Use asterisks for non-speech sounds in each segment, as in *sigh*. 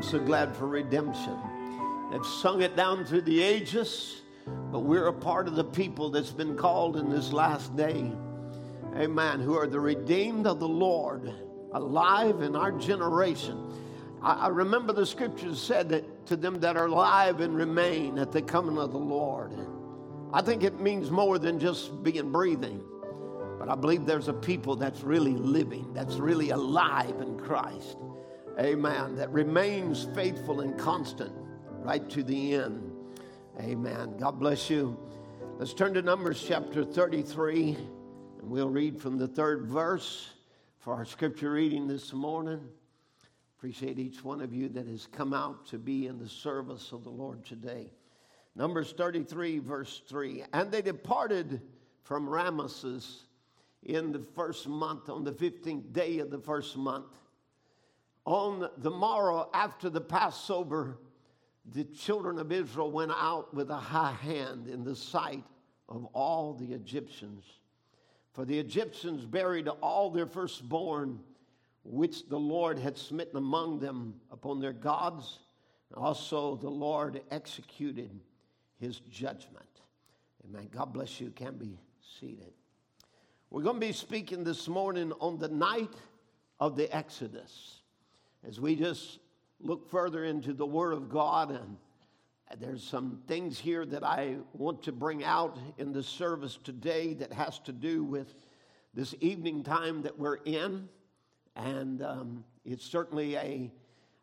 I'm so glad for redemption. They've sung it down through the ages, but we're a part of the people that's been called in this last day. Amen. Who are the redeemed of the Lord, alive in our generation. I, I remember the scriptures said that to them that are alive and remain at the coming of the Lord. I think it means more than just being breathing, but I believe there's a people that's really living, that's really alive in Christ. Amen. That remains faithful and constant right to the end. Amen. God bless you. Let's turn to Numbers chapter 33, and we'll read from the third verse for our scripture reading this morning. Appreciate each one of you that has come out to be in the service of the Lord today. Numbers 33, verse 3. And they departed from Ramesses in the first month, on the 15th day of the first month on the morrow after the Passover, the children of Israel went out with a high hand in the sight of all the Egyptians. For the Egyptians buried all their firstborn, which the Lord had smitten among them upon their gods. Also, the Lord executed his judgment. Amen. God bless you. Can be seated. We're going to be speaking this morning on the night of the Exodus as we just look further into the Word of God, and there's some things here that I want to bring out in the service today that has to do with this evening time that we're in. And um, it's certainly a,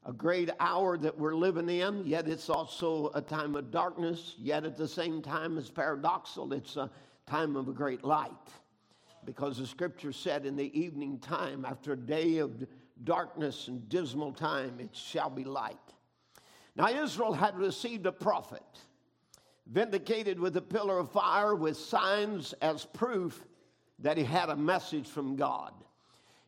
a great hour that we're living in, yet it's also a time of darkness, yet at the same time, it's paradoxical. It's a time of a great light. Because the scripture said in the evening time, after a day of darkness and dismal time, it shall be light. Now, Israel had received a prophet, vindicated with a pillar of fire with signs as proof that he had a message from God.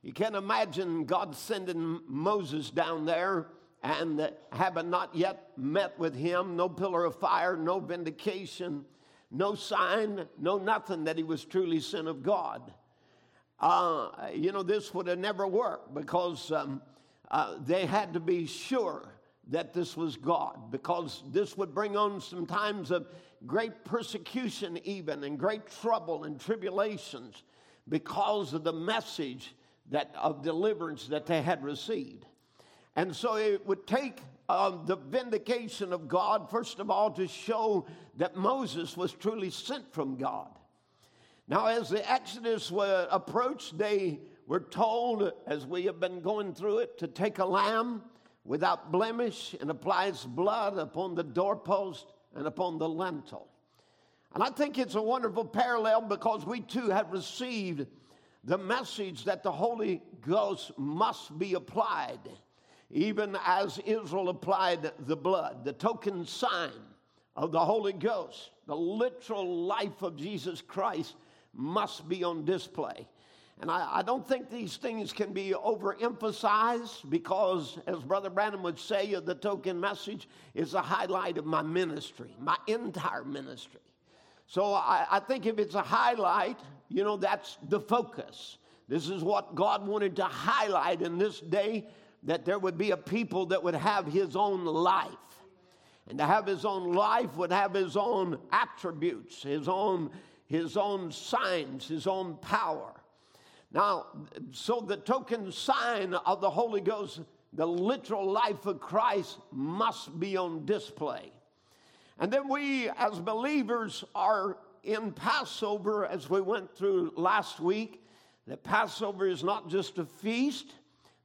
You can imagine God sending Moses down there and having not yet met with him, no pillar of fire, no vindication, no sign, no nothing that he was truly sent of God uh, you know, this would have never worked because um, uh, they had to be sure that this was God, because this would bring on some times of great persecution, even, and great trouble and tribulations because of the message that, of deliverance that they had received. And so it would take um, the vindication of God, first of all, to show that Moses was truly sent from God. Now, as the Exodus were approached, they were told, as we have been going through it, to take a lamb without blemish and apply its blood upon the doorpost and upon the lintel. And I think it's a wonderful parallel because we too have received the message that the Holy Ghost must be applied, even as Israel applied the blood, the token sign of the Holy Ghost, the literal life of Jesus Christ must be on display. And I, I, don't think these things can be overemphasized because, as Brother Branham would say, the token message is a highlight of my ministry, my entire ministry. So I, I think if it's a highlight, you know, that's the focus. This is what God wanted to highlight in this day that there would be a people that would have His own life. And to have His own life would have His own attributes, His own his own signs, his own power. Now, so the token sign of the Holy Ghost, the literal life of Christ, must be on display. And then we, as believers, are in Passover, as we went through last week. That Passover is not just a feast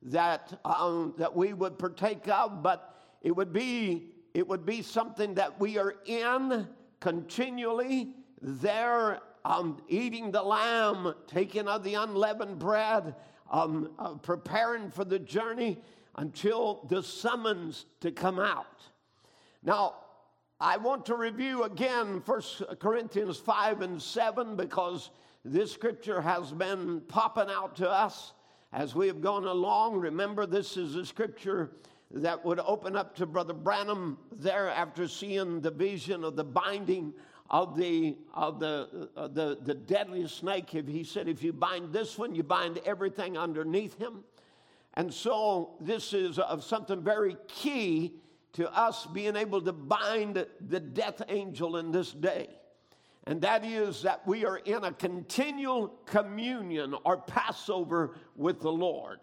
that, um, that we would partake of, but it would be it would be something that we are in continually there um, eating the lamb, taking of the unleavened bread, um, uh, preparing for the journey until the summons to come out. Now, I want to review again 1 Corinthians 5 and 7 because this scripture has been popping out to us as we have gone along. Remember, this is a scripture that would open up to Brother Branham there after seeing the vision of the binding of the of the uh, the the deadly snake if he said if you bind this one you bind everything underneath him And so this is of something very key to us being able to bind the death angel in this day. And that is that we are in a continual communion or Passover with the Lord.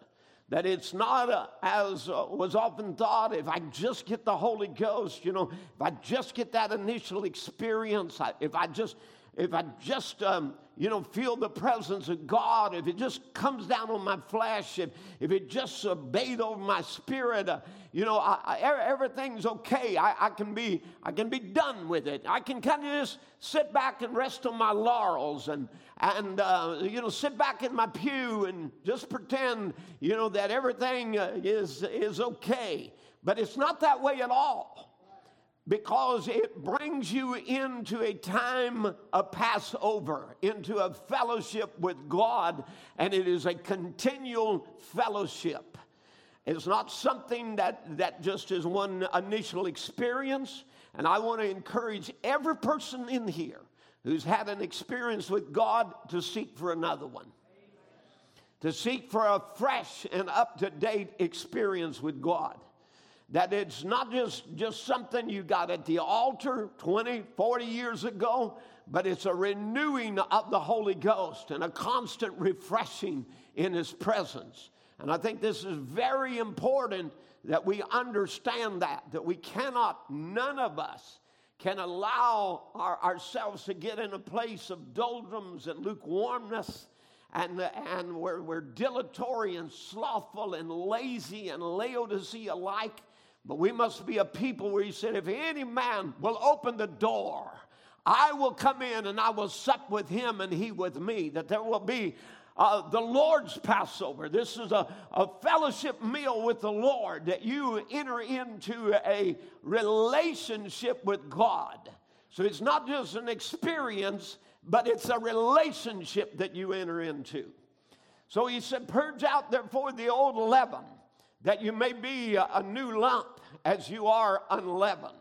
That it's not a, as uh, was often thought, if I just get the Holy Ghost, you know, if I just get that initial experience, if I just, if I just, um, you know, feel the presence of God, if it just comes down on my flesh, if, if it just uh, over my spirit, uh, you know, I, I, everything's okay. I, I, can be, I can be done with it. I can kind of just sit back and rest on my laurels and, and uh, you know, sit back in my pew and just pretend, you know, that everything uh, is, is okay. But it's not that way at all because it brings you into a time of Passover, into a fellowship with God, and it is a continual fellowship. It's not something that, that just is one initial experience. And I want to encourage every person in here who's had an experience with God to seek for another one. To seek for a fresh and up to date experience with God. That it's not just, just something you got at the altar 20, 40 years ago, but it's a renewing of the Holy Ghost and a constant refreshing in His presence. And I think this is very important that we understand that, that we cannot, none of us can allow our, ourselves to get in a place of doldrums and lukewarmness and, and we're, we're dilatory and slothful and lazy and Laodicea alike. But we must be a people where he said, if any man will open the door, I will come in and I will sup with him and he with me. That there will be uh, the Lord's Passover. This is a, a fellowship meal with the Lord that you enter into a relationship with God. So it's not just an experience, but it's a relationship that you enter into. So he said, Purge out therefore the old leaven, that you may be a, a new lump as you are unleavened.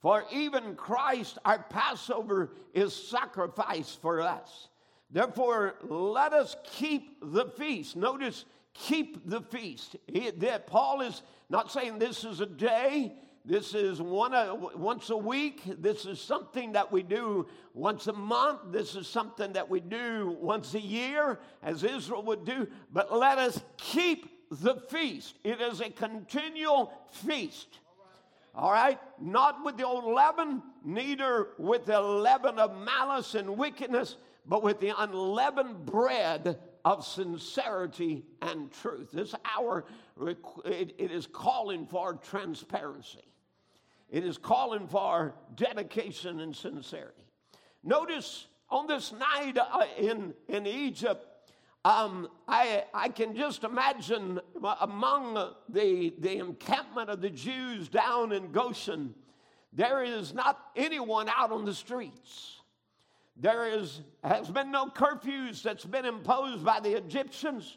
For even Christ, our Passover, is sacrificed for us. Therefore, let us keep the feast. Notice, keep the feast. He, that Paul is not saying this is a day, this is one uh, a, once a week, this is something that we do once a month, this is something that we do once a year, as Israel would do, but let us keep the feast. It is a continual feast. All right? Not with the old leaven, neither with the leaven of malice and wickedness, but with the unleavened bread of sincerity and truth. This hour, it, it is calling for transparency. It is calling for dedication and sincerity. Notice on this night uh, in, in Egypt, um, I, I can just imagine among the, the encampment of the Jews down in Goshen, there is not anyone out on the streets. There is, has been no curfews that's been imposed by the Egyptians,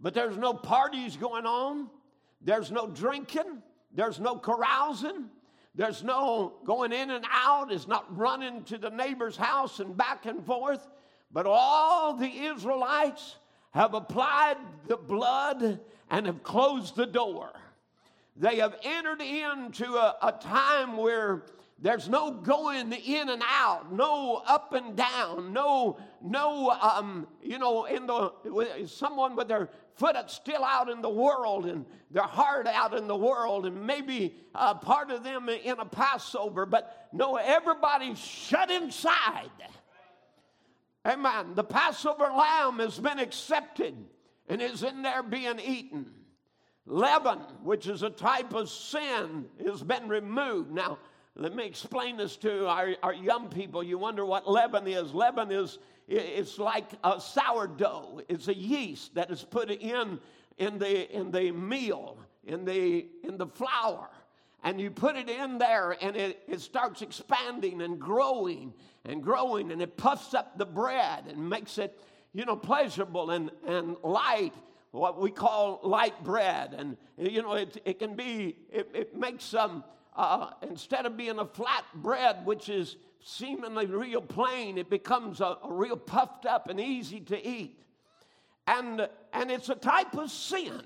but there's no parties going on. There's no drinking. There's no carousing. There's no going in and out. It's not running to the neighbor's house and back and forth. But all the Israelites have applied the blood and have closed the door. They have entered into a, a time where there's no going in and out, no up and down, no, no, um, you know, in the someone with their foot still out in the world and their heart out in the world, and maybe uh, part of them in a Passover, but no, everybody's shut inside. Amen. The Passover lamb has been accepted and is in there being eaten. Leaven, which is a type of sin, has been removed. Now, let me explain this to our, our young people. You wonder what leaven is. Leaven is it's like a sourdough. It's a yeast that is put in in the in the meal, in the in the flour. And you put it in there and it, it starts expanding and growing and growing and it puffs up the bread and makes it, you know, pleasurable and, and light what we call light bread. And, you know, it, it can be, it, it makes some, uh, instead of being a flat bread, which is seemingly real plain, it becomes a, a real puffed up and easy to eat. And, and it's a type of sin.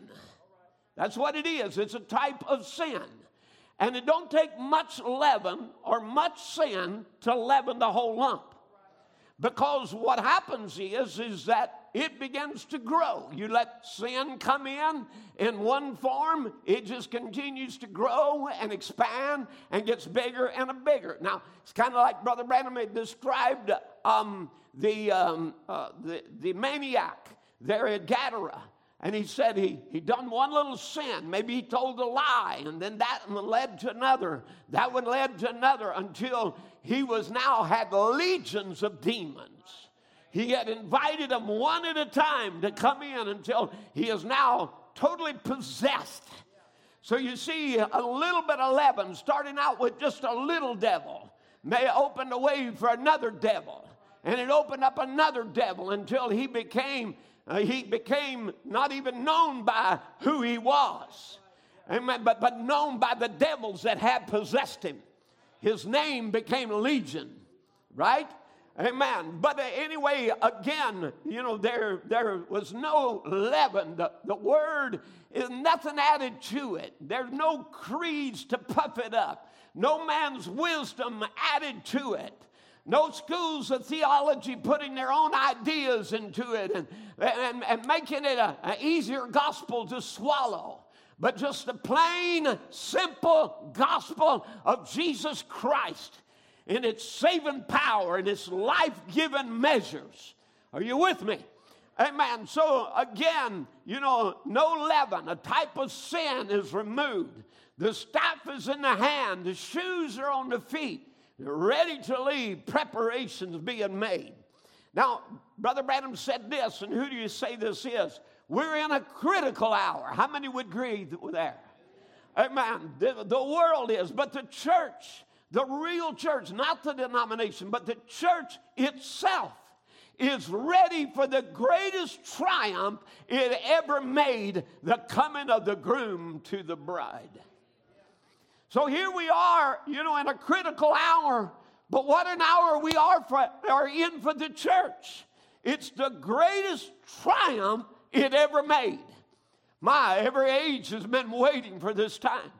That's what it is. It's a type of sin. And it don't take much leaven or much sin to leaven the whole lump. Because what happens is, is that it begins to grow. You let sin come in in one form, it just continues to grow and expand and gets bigger and bigger. Now, it's kind of like Brother Branham had described um, the, um, uh, the, the maniac there at Gadara. And he said he, he done one little sin. Maybe he told a lie, and then that one led to another. That one led to another until he was now had legions of demons. He had invited them one at a time to come in until he is now totally possessed. So you see, a little bit of leaven, starting out with just a little devil, may open the way for another devil. And it opened up another devil until he became uh, he became not even known by who he was, Amen, but, but known by the devils that had possessed him. His name became Legion, right? Amen. But uh, anyway, again, you know, there, there was no leaven. The, the word is nothing added to it. There's no creeds to puff it up, no man's wisdom added to it no schools of theology putting their own ideas into it and, and, and making it an easier gospel to swallow but just the plain, simple gospel of Jesus Christ in its saving power and its life giving measures. Are you with me? Amen. So, again, you know, no leaven, a type of sin is removed. The staff is in the hand, the shoes are on the feet ready to leave, preparations being made. Now, Brother Branham said this, and who do you say this is? We're in a critical hour. How many would agree that? Amen. The, the world is, but the church, the real church, not the denomination, but the church itself is ready for the greatest triumph it ever made the coming of the groom to the bride. So here we are, you know, in a critical hour. But what an hour we are, for, are in for the church. It's the greatest triumph it ever made. My, every age has been waiting for this time.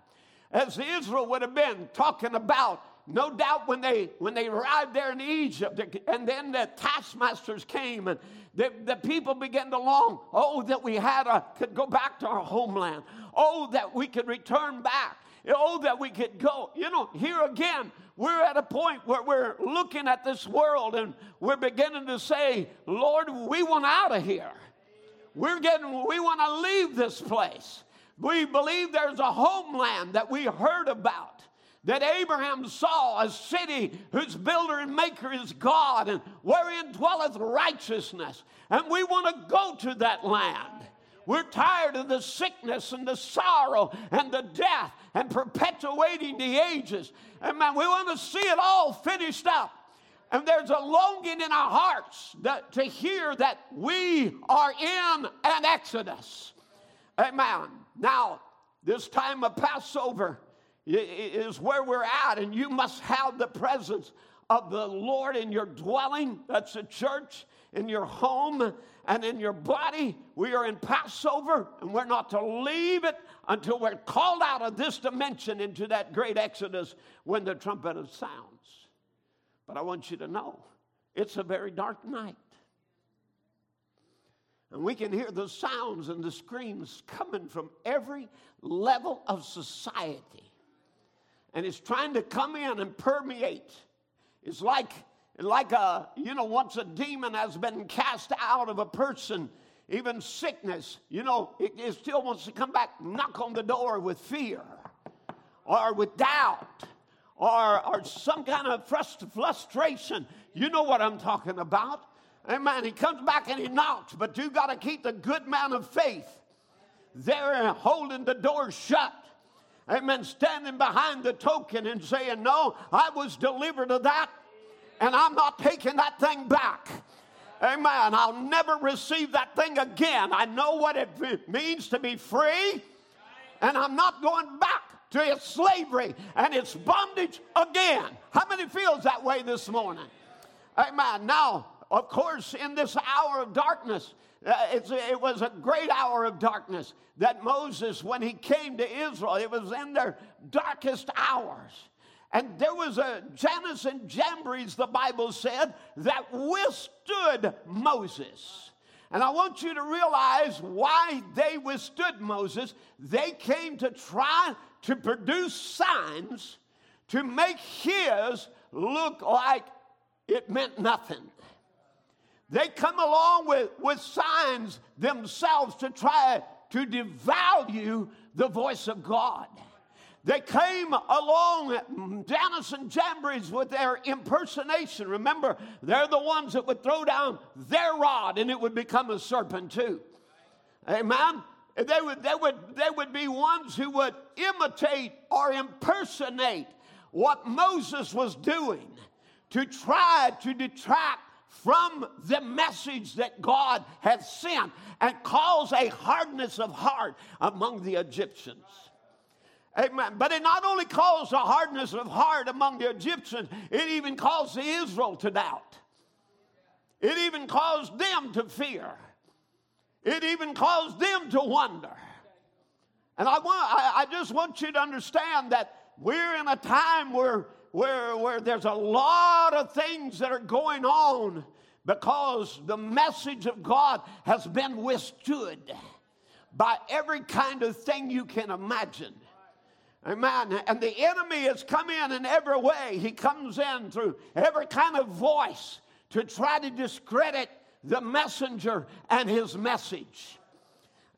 As Israel would have been talking about, no doubt when they when they arrived there in Egypt, and then the taskmasters came and the, the people began to long, oh, that we had a could go back to our homeland. Oh, that we could return back. Oh, that we could go. You know, here again, we're at a point where we're looking at this world and we're beginning to say, Lord, we want out of here. We're getting, we want to leave this place. We believe there's a homeland that we heard about. That Abraham saw a city whose builder and maker is God, and wherein dwelleth righteousness. And we want to go to that land. We're tired of the sickness and the sorrow and the death and perpetuating the ages. And man, we want to see it all finished up. And there's a longing in our hearts that, to hear that we are in an exodus. Amen. Now, this time of Passover is where we're at, and you must have the presence of the Lord in your dwelling. That's the church, in your home and in your body. We are in Passover, and we're not to leave it until we're called out of this dimension into that great exodus when the trumpet sounds. But I want you to know it's a very dark night. And we can hear the sounds and the screams coming from every level of society. And it's trying to come in and permeate. It's like like a, you know, once a demon has been cast out of a person, even sickness, you know, it, it still wants to come back, knock on the door with fear or with doubt or, or some kind of frust- frustration. You know what I'm talking about. Amen. He comes back and he knocks, but you got to keep the good man of faith there holding the door shut. Amen. Standing behind the token and saying, No, I was delivered of that and I'm not taking that thing back. Amen. I'll never receive that thing again. I know what it means to be free, and I'm not going back to its slavery and its bondage again. How many feels that way this morning? Amen. Now, of course, in this hour of darkness, Uh, it was a great hour of darkness that Moses, when he came to Israel, it was in their darkest hours. And there was a Jannes and Jambres, the Bible said, that withstood Moses. And I want you to realize why they withstood Moses. They came to try to produce signs to make his look like it meant nothing. They come along with, with signs themselves to try to devalue the voice of God. They came along, Jannes and Jambres, with their impersonation. Remember, they're the ones that would throw down their rod and it would become a serpent too. Amen? They would, they, would, they would be ones who would imitate or impersonate what Moses was doing to try to detract from the message that God had sent and cause a hardness of heart among the Egyptians. Amen. But it not only caused a hardness of heart among the Egyptians, it even caused Israel to doubt. It even caused them to fear. It even caused them to wonder. And I, want, I, I just want you to understand that we're in a time where, where, where there's a lot of things that are going on because the message of God has been withstood by every kind of thing you can imagine. Amen. And the enemy has come in in every way. He comes in through every kind of voice to try to discredit the messenger and his message.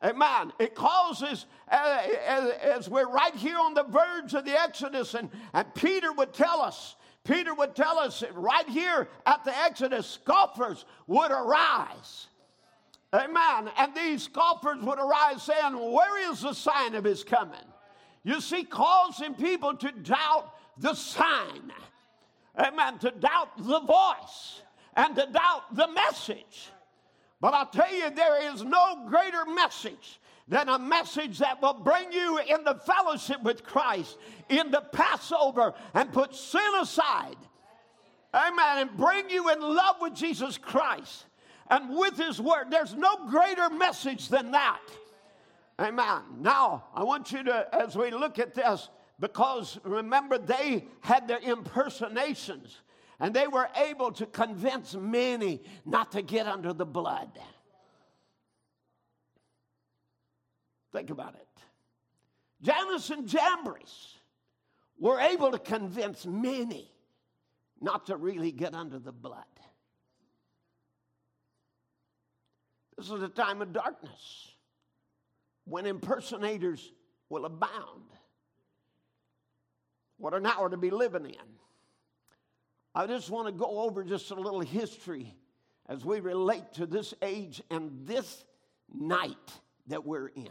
Amen. It causes, uh, as, as, we're right here on the verge of the Exodus, and, and Peter would tell us, Peter would tell us right here at the Exodus, scoffers would arise. Amen. And these scoffers would arise saying, Where is the sign of his coming? You see, causing people to doubt the sign. Amen. To doubt the voice and to doubt the message. But I'll tell you, there is no greater message than a message that will bring you in the fellowship with Christ, in the Passover, and put sin aside. Amen. And bring you in love with Jesus Christ and with His Word. There's no greater message than that. Amen. Now, I want you to, as we look at this, because remember, they had their impersonations and they were able to convince many not to get under the blood. Think about it. Jannes and Jambres were able to convince many not to really get under the blood. This is a time of darkness when impersonators will abound. What an hour to be living in. I just want to go over just a little history as we relate to this age and this night that we're in.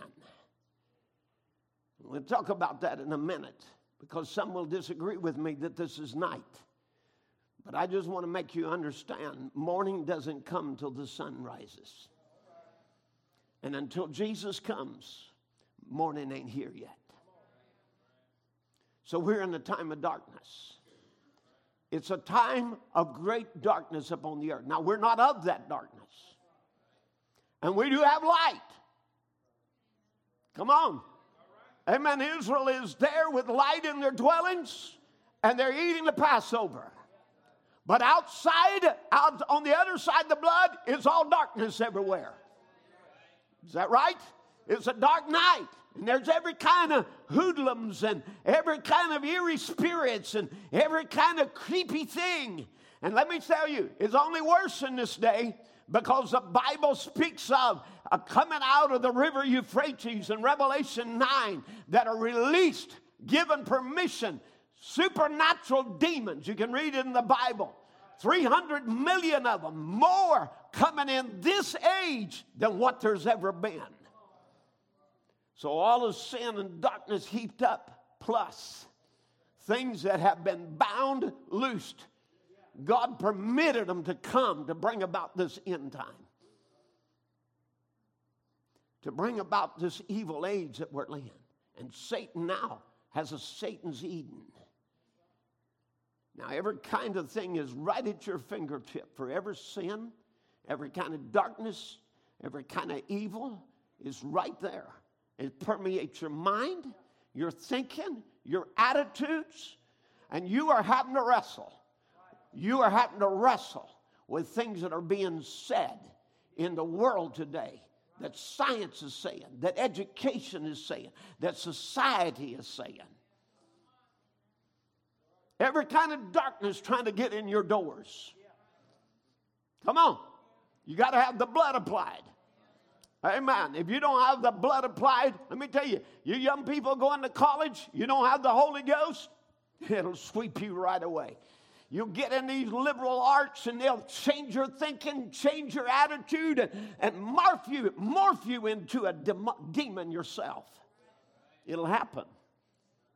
We'll talk about that in a minute because some will disagree with me that this is night. But I just want to make you understand morning doesn't come till the sun rises. And until Jesus comes, morning ain't here yet. So we're in a time of darkness. It's a time of great darkness upon the earth. Now, we're not of that darkness. And we do have light. Come on. Amen. Israel is there with light in their dwellings, and they're eating the Passover. But outside, out on the other side the blood, is all darkness everywhere. Is that right? It's a dark night. And there's every kind of hoodlums and every kind of eerie spirits and every kind of creepy thing. And let me tell you, it's only worse in this day because the Bible speaks of coming out of the river Euphrates in Revelation 9 that are released, given permission, supernatural demons. You can read it in the Bible. 300 million of them, more coming in this age than what there's ever been. So all of sin and darkness heaped up, plus things that have been bound, loosed. God permitted them to come to bring about this end time, to bring about this evil age that we're in. And Satan now has a Satan's Eden. Now, every kind of thing is right at your fingertip for every sin, every kind of darkness, every kind of evil is right there. It permeates your mind, your thinking, your attitudes, and you are having to wrestle. You are having to wrestle with things that are being said in the world today that science is saying, that education is saying, that society is saying. Every kind of darkness trying to get in your doors. Come on. You got to have the blood applied. Amen. If you don't have the blood applied, let me tell you, you young people going to college, you don't have the Holy Ghost, *laughs* it'll sweep you right away. You'll get in these liberal arts and they'll change your thinking, change your attitude, and, and morph, you, morph you into a dem- demon yourself. It'll happen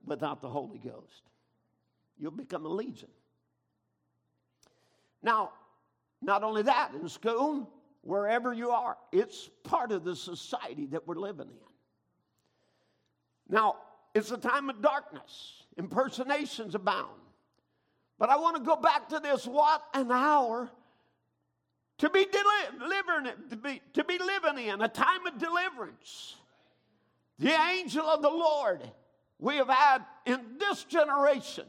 without the Holy Ghost. You'll become a legion. Now, not only that, in school, wherever you are, it's part of the society that we're living in. Now, it's a time of darkness, impersonations abound. But I want to go back to this what an hour to be delivering to be, to be living in, a time of deliverance. The angel of the Lord we have had in this generation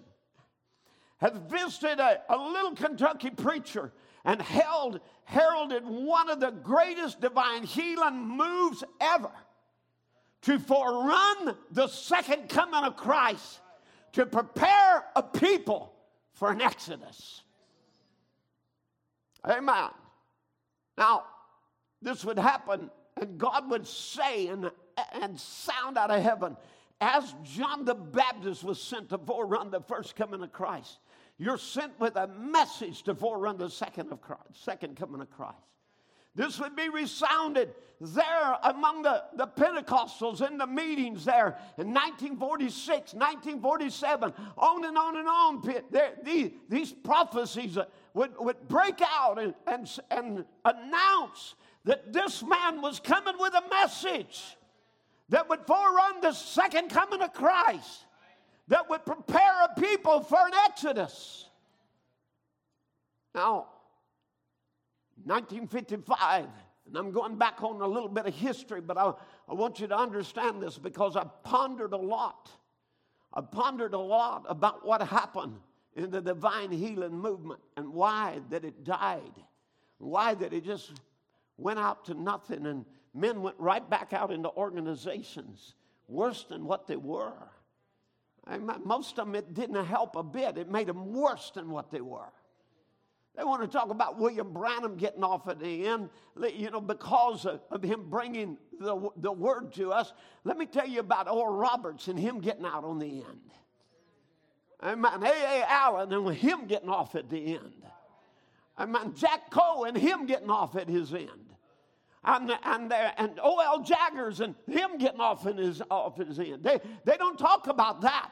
has visited a, a little Kentucky preacher and held, heralded one of the greatest divine healing moves ever to forerun the second coming of Christ, to prepare a people for an exodus. Amen. Now, this would happen, and God would say and, and sound out of heaven, as John the Baptist was sent to forerun the first coming of Christ. You're sent with a message to forerun the second of Christ, second coming of Christ. This would be resounded there among the, the Pentecostals in the meetings there in 1946, 1947, on and on and on. There, these, these prophecies uh, would, would break out and, and, and announce that this man was coming with a message that would forerun the second coming of Christ, that would prepare a people for an exodus. Now, 1955, and I'm going back on a little bit of history, but I, I want you to understand this because I pondered a lot. I pondered a lot about what happened in the divine healing movement and why that it died, why that it just went out to nothing, and men went right back out into organizations worse than what they were. Most of them, it didn't help a bit. It made them worse than what they were. They want to talk about William Branham getting off at the end, you know, because of, of him bringing the, the word to us. Let me tell you about Oral Roberts and him getting out on the end. Amen. A.A. Allen and him getting off at the end. Amen. Jack Coe and him getting off at his end. And, and, and O.L. Jaggers and him getting off, in his, off his end. They, they don't talk about that.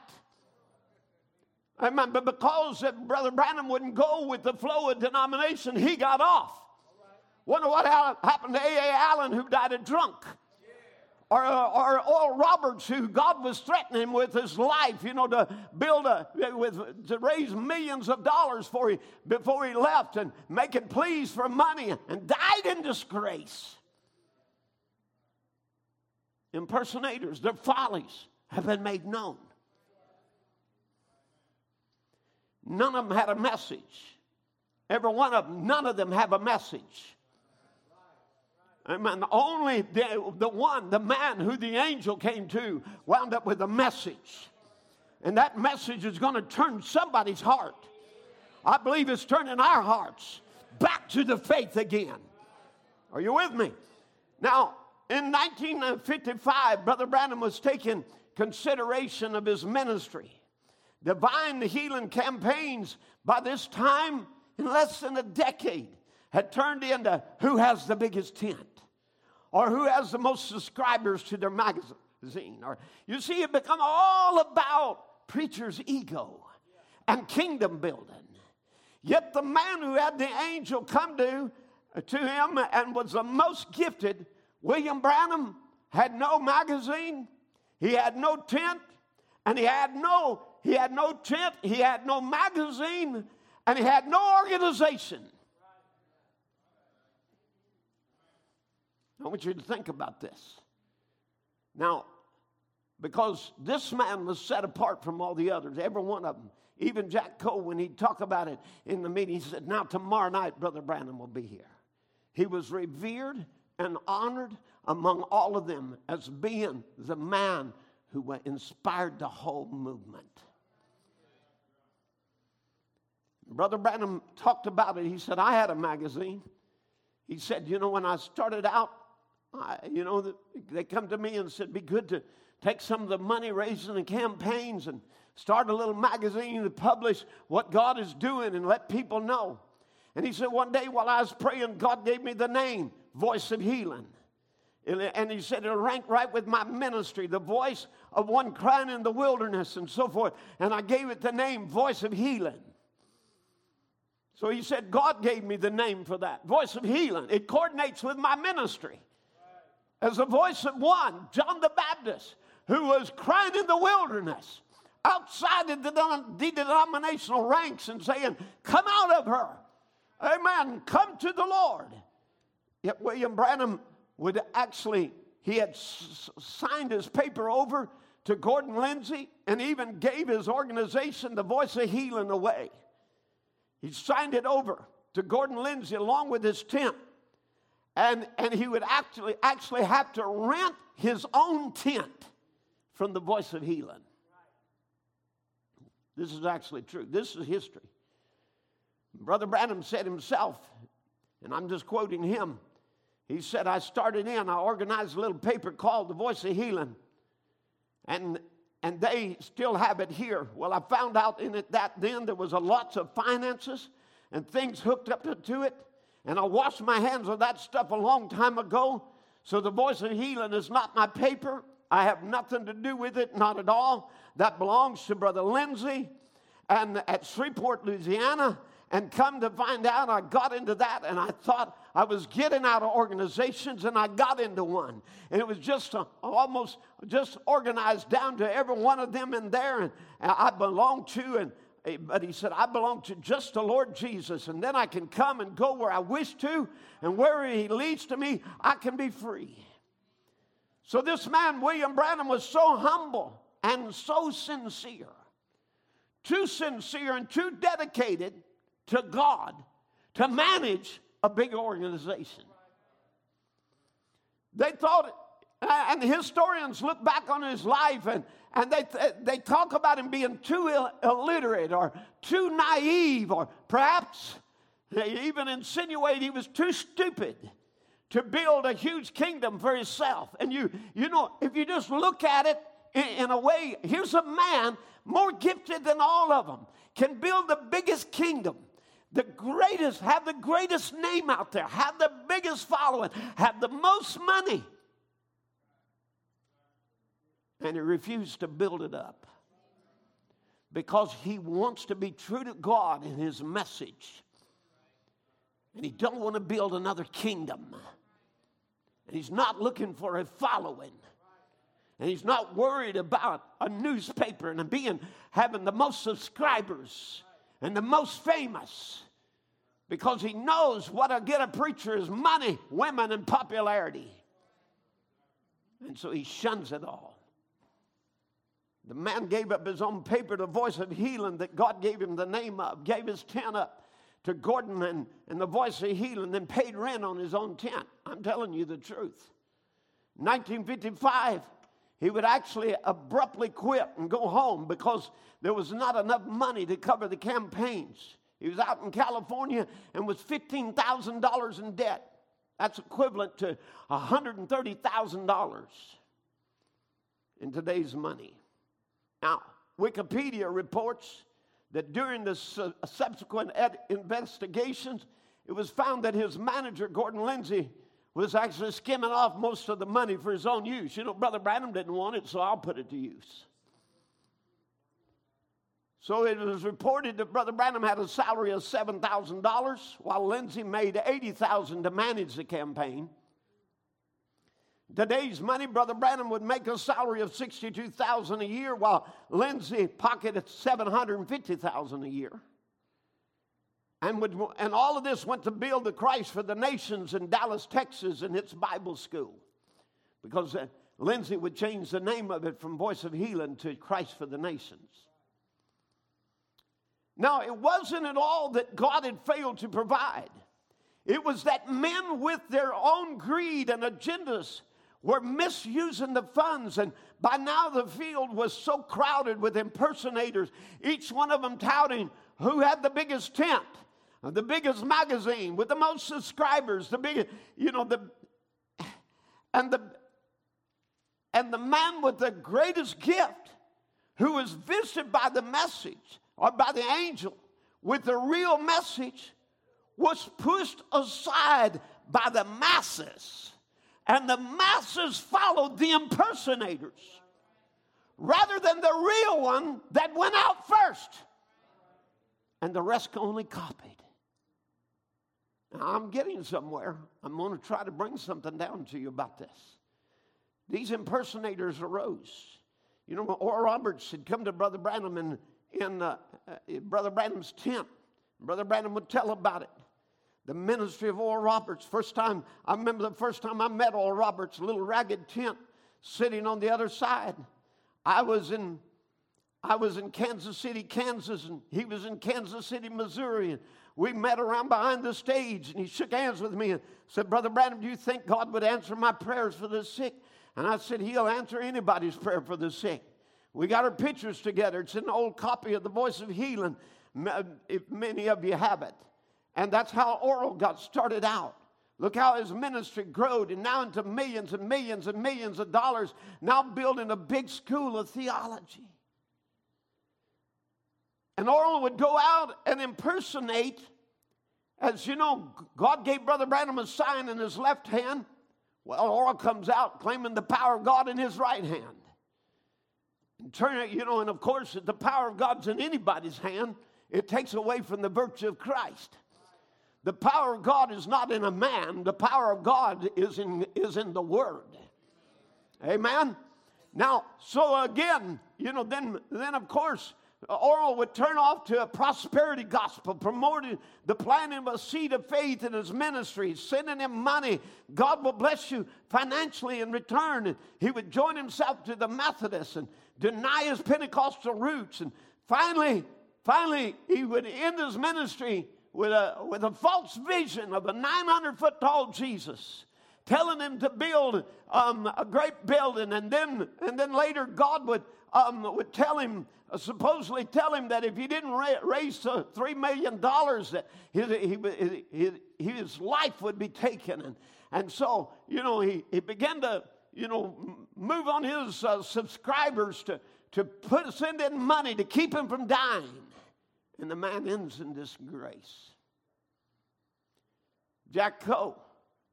Amen. But because Brother Branham wouldn't go with the flow of denomination, he got off. Wonder what happened to A.A. Allen, who died a drunk. Or, or Oral Roberts, who God was threatening with his life, you know, to build a, with, to raise millions of dollars for him before he left and making pleas for money and died in disgrace. Impersonators, their follies have been made known. None of them had a message. Every one of them, none of them have a message. Amen. Only the, the one, the man who the angel came to, wound up with a message. And that message is going to turn somebody's heart. I believe it's turning our hearts back to the faith again. Are you with me? Now, in 1955, Brother Branham was taking consideration of his ministry divine healing campaigns by this time, in less than a decade, had turned into who has the biggest tent or who has the most subscribers to their magazine. Or you see, it become all about preacher's ego and kingdom building. Yet the man who had the angel come to, to him and was the most gifted, William Branham, had no magazine, he had no tent, and he had no he had no tent, he had no magazine, and he had no organization. I want you to think about this. Now, because this man was set apart from all the others, every one of them. Even Jack Coe, when he'd talk about it in the meeting, he said, Now, tomorrow night, Brother Branham will be here. He was revered and honored among all of them as being the man who inspired the whole movement. Brother Branham talked about it. He said, I had a magazine. He said, You know, when I started out, I, you know, they come to me and said, Be good to take some of the money raising the campaigns and start a little magazine to publish what God is doing and let people know. And he said, One day while I was praying, God gave me the name Voice of Healing. And he said, It'll rank right with my ministry, the voice of one crying in the wilderness and so forth. And I gave it the name Voice of Healing. So he said, God gave me the name for that Voice of Healing. It coordinates with my ministry. As the voice of one, John the Baptist, who was crying in the wilderness outside of the denominational ranks and saying, Come out of her. Amen. Come to the Lord. Yet William Branham would actually, he had s- signed his paper over to Gordon Lindsay and even gave his organization, the Voice of Healing, away. He signed it over to Gordon Lindsay along with his tent. And, and he would actually, actually have to rent his own tent from the Voice of Healing. This is actually true. This is history. Brother Branham said himself, and I'm just quoting him. He said, I started in, I organized a little paper called The Voice of Healing. And, and they still have it here. Well, I found out in it that then there was a lots of finances and things hooked up to it. And I washed my hands of that stuff a long time ago. So the Voice of Healing is not my paper. I have nothing to do with it, not at all. That belongs to Brother Lindsay and at Shreveport, Louisiana. And come to find out, I got into that and I thought I was getting out of organizations and I got into one. And it was just a, almost just organized down to every one of them in there. And, and I belonged to, and eh, but he said, I belong to just the Lord Jesus. And then I can come and go where I wish to. And where he leads to me, I can be free. So this man, William Branham, was so humble and so sincere. Too sincere and too dedicated to God to manage a big organization. They thought, uh, and the historians look back on his life and, and they, uh, they talk about him being too illiterate or too naive, or perhaps they even insinuate he was too stupid to build a huge kingdom for himself. And you, you know, if you just look at it in, in a way, here's a man more gifted than all of them, can build the biggest kingdom the greatest, have the greatest name out there, have the biggest following, have the most money. And he refused to build it up because he wants to be true to God in his message. And he don't want to build another kingdom. And he's not looking for a following. And he's not worried about a newspaper and being having the most subscribers and the most famous because he knows what'll get a preacher is money, women, and popularity. And so he shuns it all. The man gave up his own paper, the voice of healing that God gave him the name of, gave his tent up to Gordon and, and the voice of healing, then paid rent on his own tent. I'm telling you the truth. 1955, he would actually abruptly quit and go home because there was not enough money to cover the campaigns. He was out in California and was $15,000 in debt. That's equivalent to $130,000 in today's money. Now, Wikipedia reports that during the su- subsequent ed- investigations, it was found that his manager, Gordon Lindsay, was actually skimming off most of the money for his own use. You know, Brother Branham didn't want it, so I'll put it to use. So it was reported that Brother Branham had a salary of $7,000 while Lindsay made $80,000 to manage the campaign. Today's money, Brother Branham would make a salary of $62,000 a year while Lindsay pocketed $750,000 a year. And, would, and all of this went to build the Christ for the Nations in Dallas, Texas, and its Bible school. Because uh, Lindsay would change the name of it from Voice of Healing to Christ for the Nations. Now, it wasn't at all that God had failed to provide. It was that men with their own greed and agendas were misusing the funds. And by now, the field was so crowded with impersonators, each one of them touting who had the biggest tent, Uh, the biggest magazine with the most subscribers, the biggest, you know, the, and the, and the man with the greatest gift who was visited by the message or by the angel with the real message was pushed aside by the masses. And the masses followed the impersonators rather than the real one that went out first. And the rest only copied. I'm getting somewhere. I'm going to try to bring something down to you about this. These impersonators arose. You know, Oral Roberts had come to Brother Branham in, in uh, uh, Brother Branham's tent. Brother Branham would tell about it. The ministry of Oral Roberts. First time, I remember the first time I met Oral Roberts, little ragged tent sitting on the other side. I was in I was in Kansas City, Kansas, and he was in Kansas City, Missouri. And we met around behind the stage, and he shook hands with me and said, Brother Branham, do you think God would answer my prayers for the sick? And I said, He'll answer anybody's prayer for the sick. We got our pictures together. It's an old copy of The Voice of Healing, uh, if many of you have it. And that's how Oral got started out. Look how his ministry growed and now into millions and millions and millions of dollars, now building a big school of theology. And Oral would go out and impersonate, as you know, God gave Brother Branham a sign in his left hand. Well, Oral comes out claiming the power of God in his right hand. And turn it, you know, and of course, the power of God's in anybody's hand. It takes away from the virtue of Christ. The power of God is not in a man, the power of God is in, is in the Word. Amen? Now, so again, you know, then, then of course, Oral would turn off to a prosperity gospel, promoting the planting of a seed of faith in his ministry, sending him money. God will bless you financially in return. he would join himself to the Methodists and deny his Pentecostal roots. And finally, finally, he would end his ministry with a, with a false vision of a 900 foot tall Jesus, telling him to build um, a great building. And then, and then later, God would, um, would tell him, uh, supposedly tell him that if he didn't ra- raise uh, $3 million, that his, his, his life would be taken. And, and so, you know, he, he began to, you know, move on his uh, subscribers to, to put, send in money to keep him from dying. And the man ends in disgrace. Jack Coe,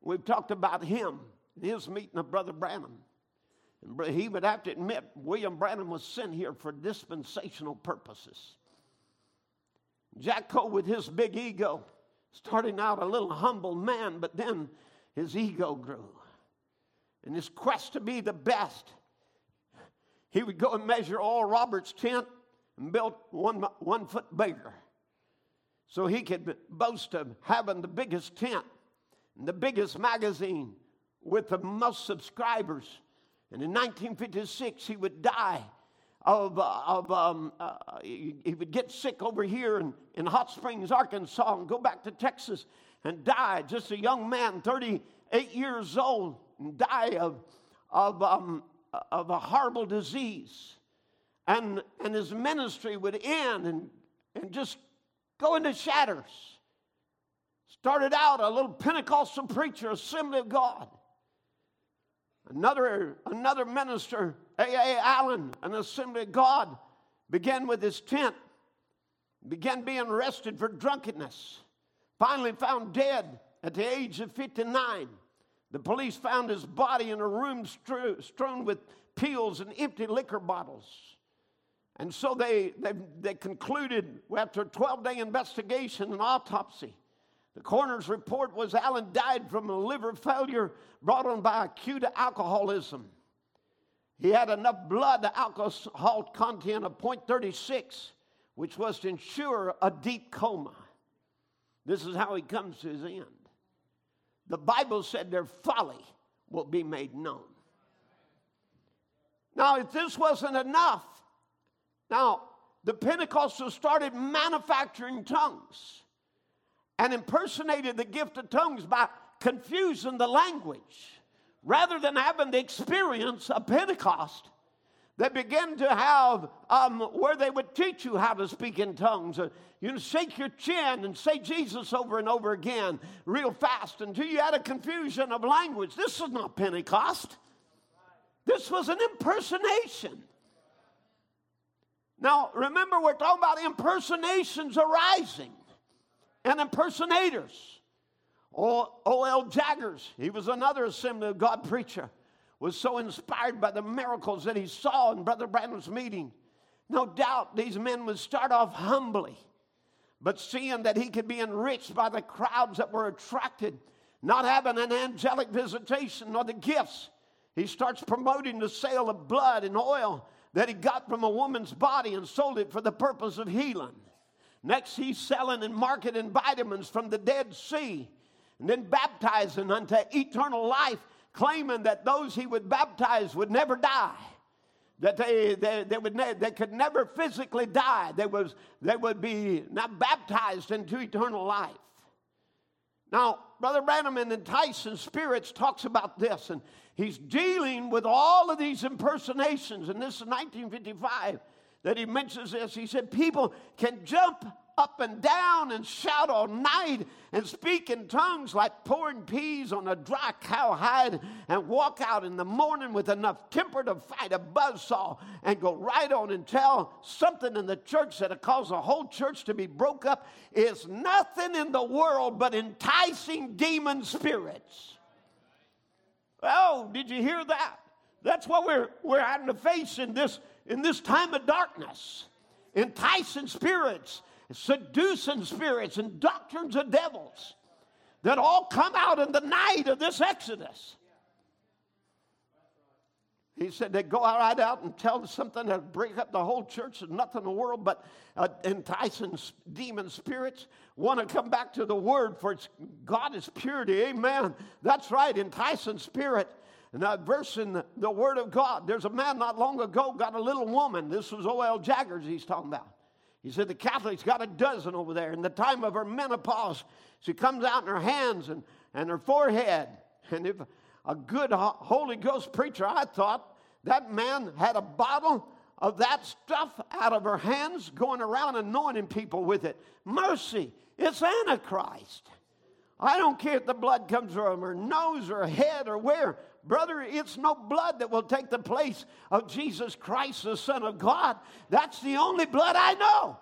we've talked about him in his meeting of Brother Branham. He would have to admit William Branham was sent here for dispensational purposes. Jack Coe, with his big ego, starting out a little humble man, but then his ego grew. In his quest to be the best, he would go and measure Oral Roberts' tent and built one, one foot bigger so he could boast of having the biggest tent and the biggest magazine with the most subscribers. And in 1956, he would die of, uh, of um, uh, he, he, would get sick over here in, in Hot Springs, Arkansas, and go back to Texas and die. Just a young man, 38 years old, and die of, of, um, of a horrible disease and, and his ministry would end and, and just go into shatters. Started out a little Pentecostal preacher, Assembly of God. Another, another minister, A.A. Allen, an Assembly of God, began with his tent, began being arrested for drunkenness, finally found dead at the age of 59. The police found his body in a room strewn with pills and empty liquor bottles. And so they, they, they concluded after a 12 day investigation and autopsy. The coroner's report was Allen died from a liver failure brought on by acute alcoholism. He had enough blood alcohol content of 0.36, which was to ensure a deep coma. This is how he comes to his end. The Bible said their folly will be made known. Now, if this wasn't enough, now the Pentecostals started manufacturing tongues and impersonated the gift of tongues by confusing the language. Rather than having the experience of Pentecost, they began to have um, where they would teach you how to speak in tongues. Uh, you shake your chin and say Jesus over and over again, real fast, until you had a confusion of language. This was not Pentecost. This was an impersonation. Now, remember, we're talking about impersonations arising and impersonators. O.L. Jaggers, he was another Assembly of God preacher, was so inspired by the miracles that he saw in Brother Branham's meeting. No doubt these men would start off humbly, but seeing that he could be enriched by the crowds that were attracted, not having an angelic visitation or the gifts, he starts promoting the sale of blood and oil that he got from a woman's body and sold it for the purpose of healing. Next, he's selling and marketing vitamins from the Dead Sea and then baptizing unto eternal life, claiming that those he would baptize would never die. That they, they, they, would ne- they could never physically die. They, was, they would be not baptized into eternal life. Now, Brother Branham in Enticing Spirits talks about this, and he's dealing with all of these impersonations. And this is 1955 that he mentions this. He said, People can jump up and down and shout all night and speak in tongues like pouring peas on a dry cowhide and walk out in the morning with enough temper to fight a buzzsaw and go right on and tell something in the church that'll cause the whole church to be broke up is nothing in the world but enticing demon spirits. Oh, did you hear that? That's what we're, we're having to face in this, in this time of darkness. Enticing spirits seducing spirits and doctrines of devils that all come out in the night of this Exodus. He said they go right out and tell something that break up the whole church. There's nothing in the world but uh, enticing demon spirits want to come back to the word for God is purity. Amen. That's right, enticing spirit. And that verse in the, the word of God, there's a man not long ago got a little woman. This was O.L. Jaggers he's talking about. He said the Catholic's got a dozen over there. In the time of her menopause, she comes out in her hands and, and her forehead. And if a good Holy Ghost preacher, I thought that man had a bottle of that stuff out of her hands going around anointing people with it. Mercy, it's Antichrist. I don't care if the blood comes from her nose or head or where. Brother, it's no blood that will take the place of Jesus Christ, the Son of God. That's the only blood I know.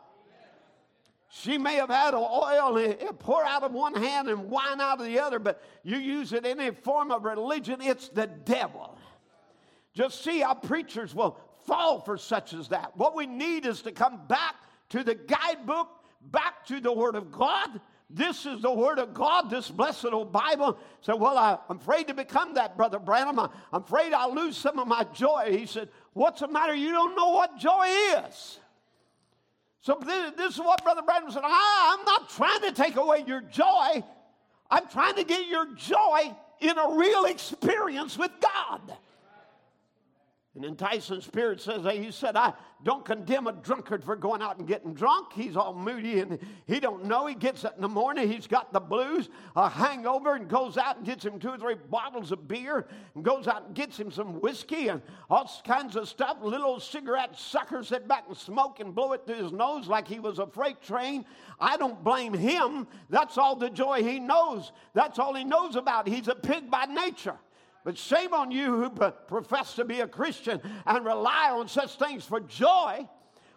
She may have had oil pour out of one hand and wine out of the other, but you use it in any form of religion, it's the devil. Just see how preachers will fall for such as that. What we need is to come back to the guidebook, back to the Word of God, this is the Word of God, this blessed old Bible. Said, Well, I, am afraid to become that, Brother Branham. I, I'm afraid I'll lose some of my joy. He said, What's the matter? You don't know what joy is. So this, this is what Brother Branham said. ah, I'm not trying to take away your joy. I'm trying to get your joy in a real experience with God. An enticing spirit says, hey, he said, I don't condemn a drunkard for going out and getting drunk. He's all moody and he don't know. He gets up in the morning, he's got the blues, a hangover, and goes out and gets him two or three bottles of beer and goes out and gets him some whiskey and all kinds of stuff. Little old cigarette sucker sit back and smoke and blow it through his nose like he was a freight train. I don't blame him. That's all the joy he knows. That's all he knows about. He's a pig by nature. But shame on you who profess to be a Christian and rely on such things for joy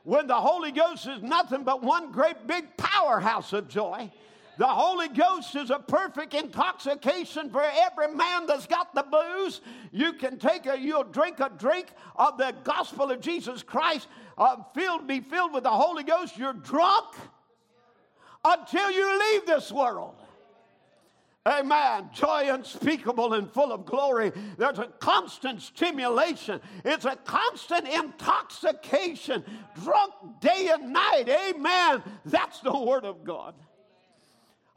when the Holy Ghost is nothing but one great big powerhouse of joy. The Holy Ghost is a perfect intoxication for every man that's got the booze. You can take a, you'll drink a drink of the gospel of Jesus Christ, uh, filled, be filled with the Holy Ghost. You're drunk until you leave this world. Amen. Joy unspeakable and full of glory. There's a constant stimulation, it's a constant intoxication, drunk day and night. Amen. That's the Word of God.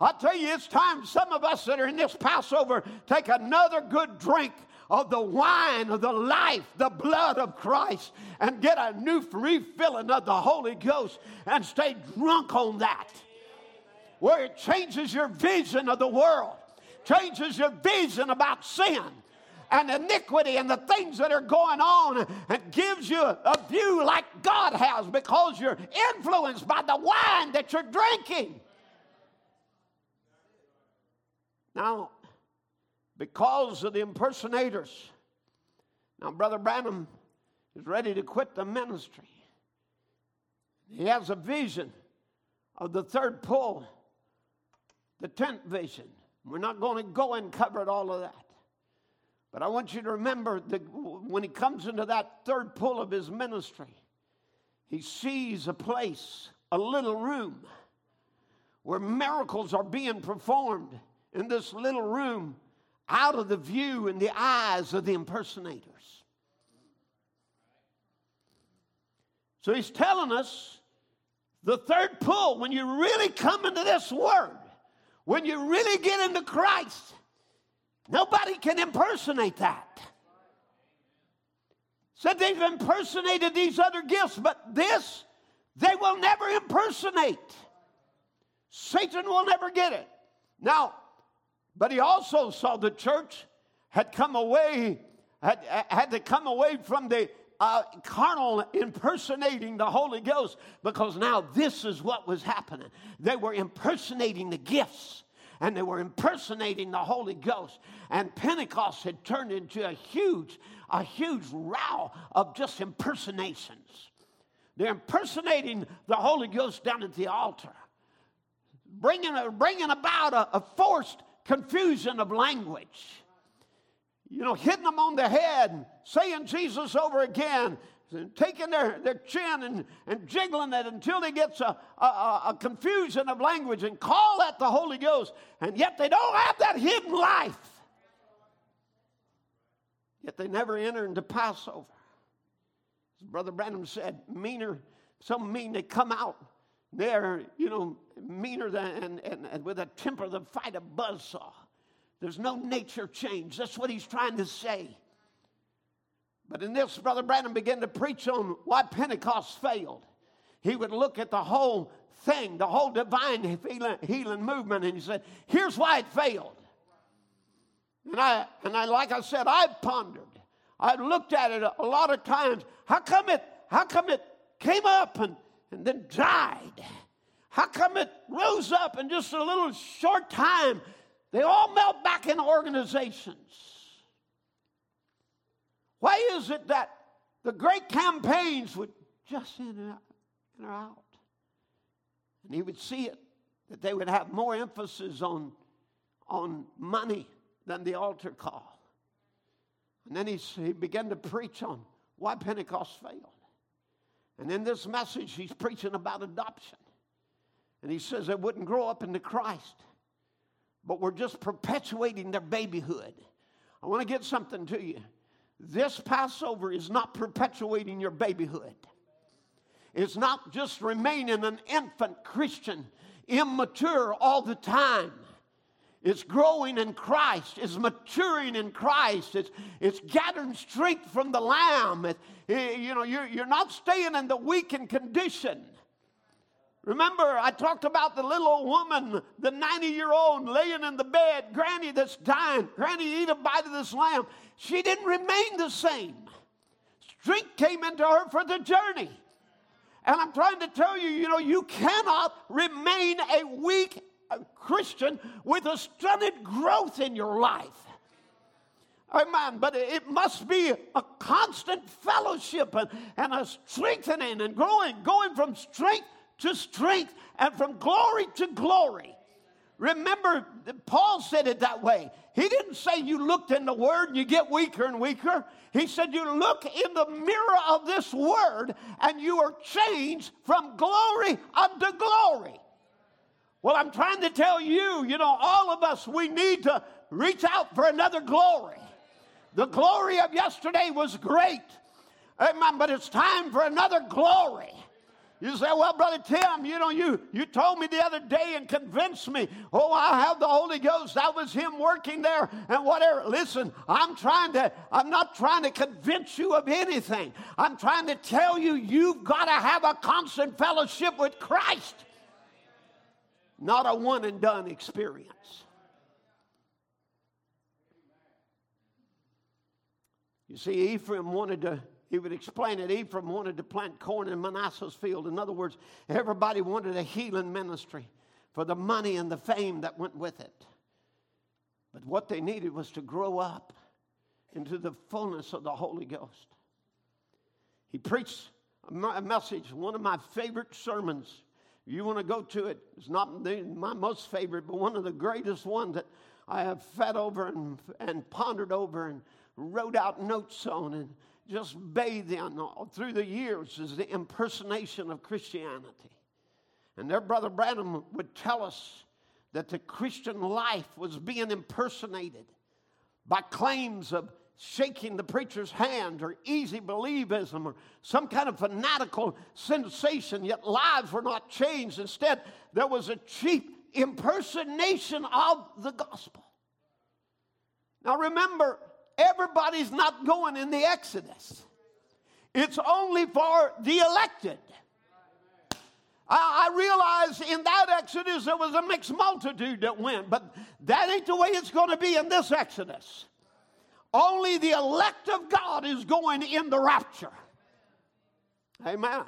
I tell you, it's time some of us that are in this Passover take another good drink of the wine of the life, the blood of Christ, and get a new refilling of the Holy Ghost and stay drunk on that. Where it changes your vision of the world, changes your vision about sin and iniquity and the things that are going on and gives you a view like God has because you're influenced by the wine that you're drinking. Now, because of the impersonators, now Brother Branham is ready to quit the ministry. He has a vision of the third pull, the tenth vision. We're not going to go and cover all of that. But I want you to remember that when he comes into that third pull of his ministry, he sees a place, a little room, where miracles are being performed in this little room out of the view and the eyes of the impersonators. So he's telling us the third pull, when you really come into this word, when you really get into Christ, nobody can impersonate that. Said they've impersonated these other gifts, but this they will never impersonate. Satan will never get it. Now, but he also saw the church had come away, had, had to come away from the uh, carnal impersonating the Holy Ghost because now this is what was happening. They were impersonating the gifts and they were impersonating the Holy Ghost. And Pentecost had turned into a huge, a huge row of just impersonations. They're impersonating the Holy Ghost down at the altar, bringing, bringing about a, a forced confusion of language. You know, hitting them on the head, and saying Jesus over again, and taking their, their chin and, and jiggling it until they gets a, a, a confusion of language and call that the Holy Ghost. And yet they don't have that hidden life. Yet they never enter into Passover. As Brother Branham said, meaner, some mean they come out they're, you know, meaner than, and, and, and with a temper that fight a buzzsaw. There's no nature change. That's what he's trying to say. But in this, Brother Branham began to preach on why Pentecost failed. He would look at the whole thing, the whole divine healing, movement, and he said, here's why it failed. And I, and I, like I said, I've pondered. I've looked at it a, a lot of times. How come it, how come it came up and and then died? How come it rose up in just a little short time? They all melt back in organizations. Why is it that the great campaigns would just in and out? Out? And he would see it that they would have more emphasis on, on money than the altar call. And then he, he began to preach on why Pentecost failed. And in this message, he's preaching about adoption. And he says they wouldn't grow up into Christ, but we're just perpetuating their babyhood. I want to get something to you. This Passover is not perpetuating your babyhood. It's not just remaining an infant Christian, immature all the time. It's growing in Christ. It's maturing in Christ. It's, it's gathering strength from the Lamb. It, you know, you're, you're not staying in the weakened condition. Remember, I talked about the little old woman, the 90 year old laying in the bed, Granny that's dying. Granny, eat a bite of this lamb. She didn't remain the same. Strength came into her for the journey. And I'm trying to tell you, you know, you cannot remain a weak uh, Christian with a stunted growth in your life. Amen. But it must be a constant fellowship and, and a strengthening and growing, going from strength to strength and from glory to glory. Remember, Paul said it that way. He didn't say you looked in the Word and you get weaker and weaker. He said you look in the mirror of this Word and you are changed from glory unto glory. Well, I'm trying to tell you, you know, all of us, we need to reach out for another glory. The glory of yesterday was great. Amen. But it's time for another glory. You say, well, Brother Tim, you know, you, you told me the other day and convinced me. Oh, I have the Holy Ghost. That was him working there and whatever. Listen, I'm trying to, I'm not trying to convince you of anything. I'm trying to tell you, you've got to have a constant fellowship with Christ, not a one and done experience. You see, Ephraim wanted to he would explain it. Ephraim wanted to plant corn in Manasseh's field. In other words, everybody wanted a healing ministry for the money and the fame that went with it. But what they needed was to grow up into the fullness of the Holy Ghost. He preached a message, one of my favorite sermons. You want to go to it. It's not my most favorite, but one of the greatest ones that I have fed over and, and pondered over and wrote out notes on. And just bathed in through the years is the impersonation of Christianity. And their brother Branham would tell us that the Christian life was being impersonated by claims of shaking the preacher's hand or easy believism or some kind of fanatical sensation, yet lives were not changed. Instead, there was a cheap impersonation of the gospel. Now remember, Everybody's not going in the Exodus. It's only for the elected. I, realize in that Exodus there was a mixed multitude that went, but that ain't the way it's going to be in this Exodus. Only the elect of God is going in the rapture. Amen.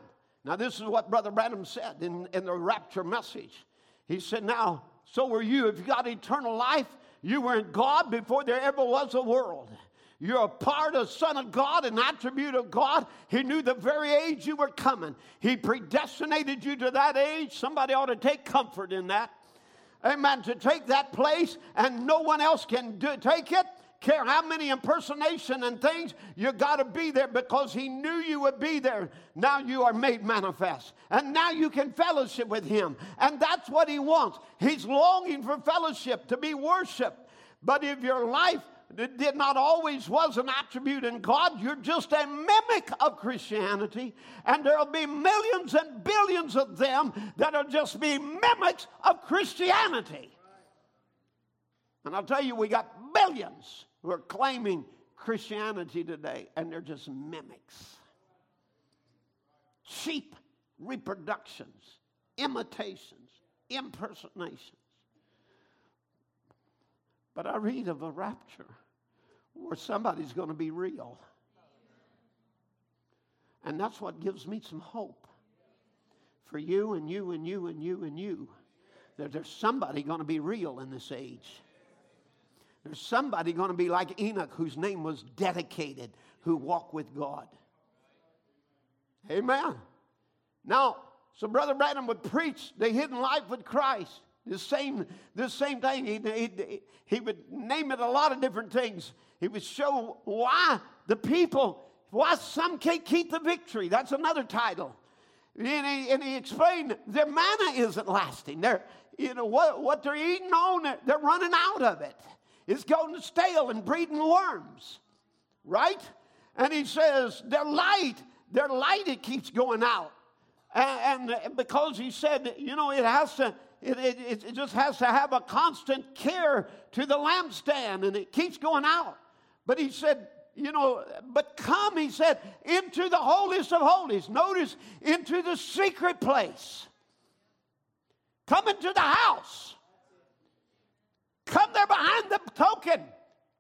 Now, this is what Brother Branham said in, in the rapture message. He said, Now, so are you. If you got eternal life, you were in God before there ever was a world. You're a part of Son of God, an attribute of God. He knew the very age you were coming. He predestinated you to that age. Somebody ought to take comfort in that. Amen. To take that place and no one else can do, take it. Care how many impersonation and things, you got to be there because He knew you would be there. Now you are made manifest. And now you can fellowship with Him. And that's what He wants. He's longing for fellowship, to be worshiped. But if your life did not always was an attribute in God. You're just a mimic of Christianity, and there'll be millions and billions of them that'll just be mimics of Christianity. And I'll tell you, we got billions who are claiming Christianity today, and they're just mimics. Cheap reproductions, imitations, impersonations. But I read of a rapture where somebody's going to be real. And that's what gives me some hope for you and you and you and you and you. That there's somebody going to be real in this age. There's somebody going to be like Enoch, whose name was dedicated, who walked with God. Amen. Now, so Brother Branham would preach the hidden life with Christ. The same, the same thing. He, he, he would name it a lot of different things. He would show why the people, why some can't keep the victory. That's another title. And he, and he explained their manna isn't lasting. They're, you know, what, what they're eating on, it, they're running out of it. It's going stale and breeding worms, right? And he says their light, their light, it keeps going out. And, and because he said, you know, it has to, it, it, it just has to have a constant care to the lampstand and it keeps going out. But he said, you know, but come, he said, into the holiest of holies. Notice, into the secret place. Come into the house. Come there behind the token.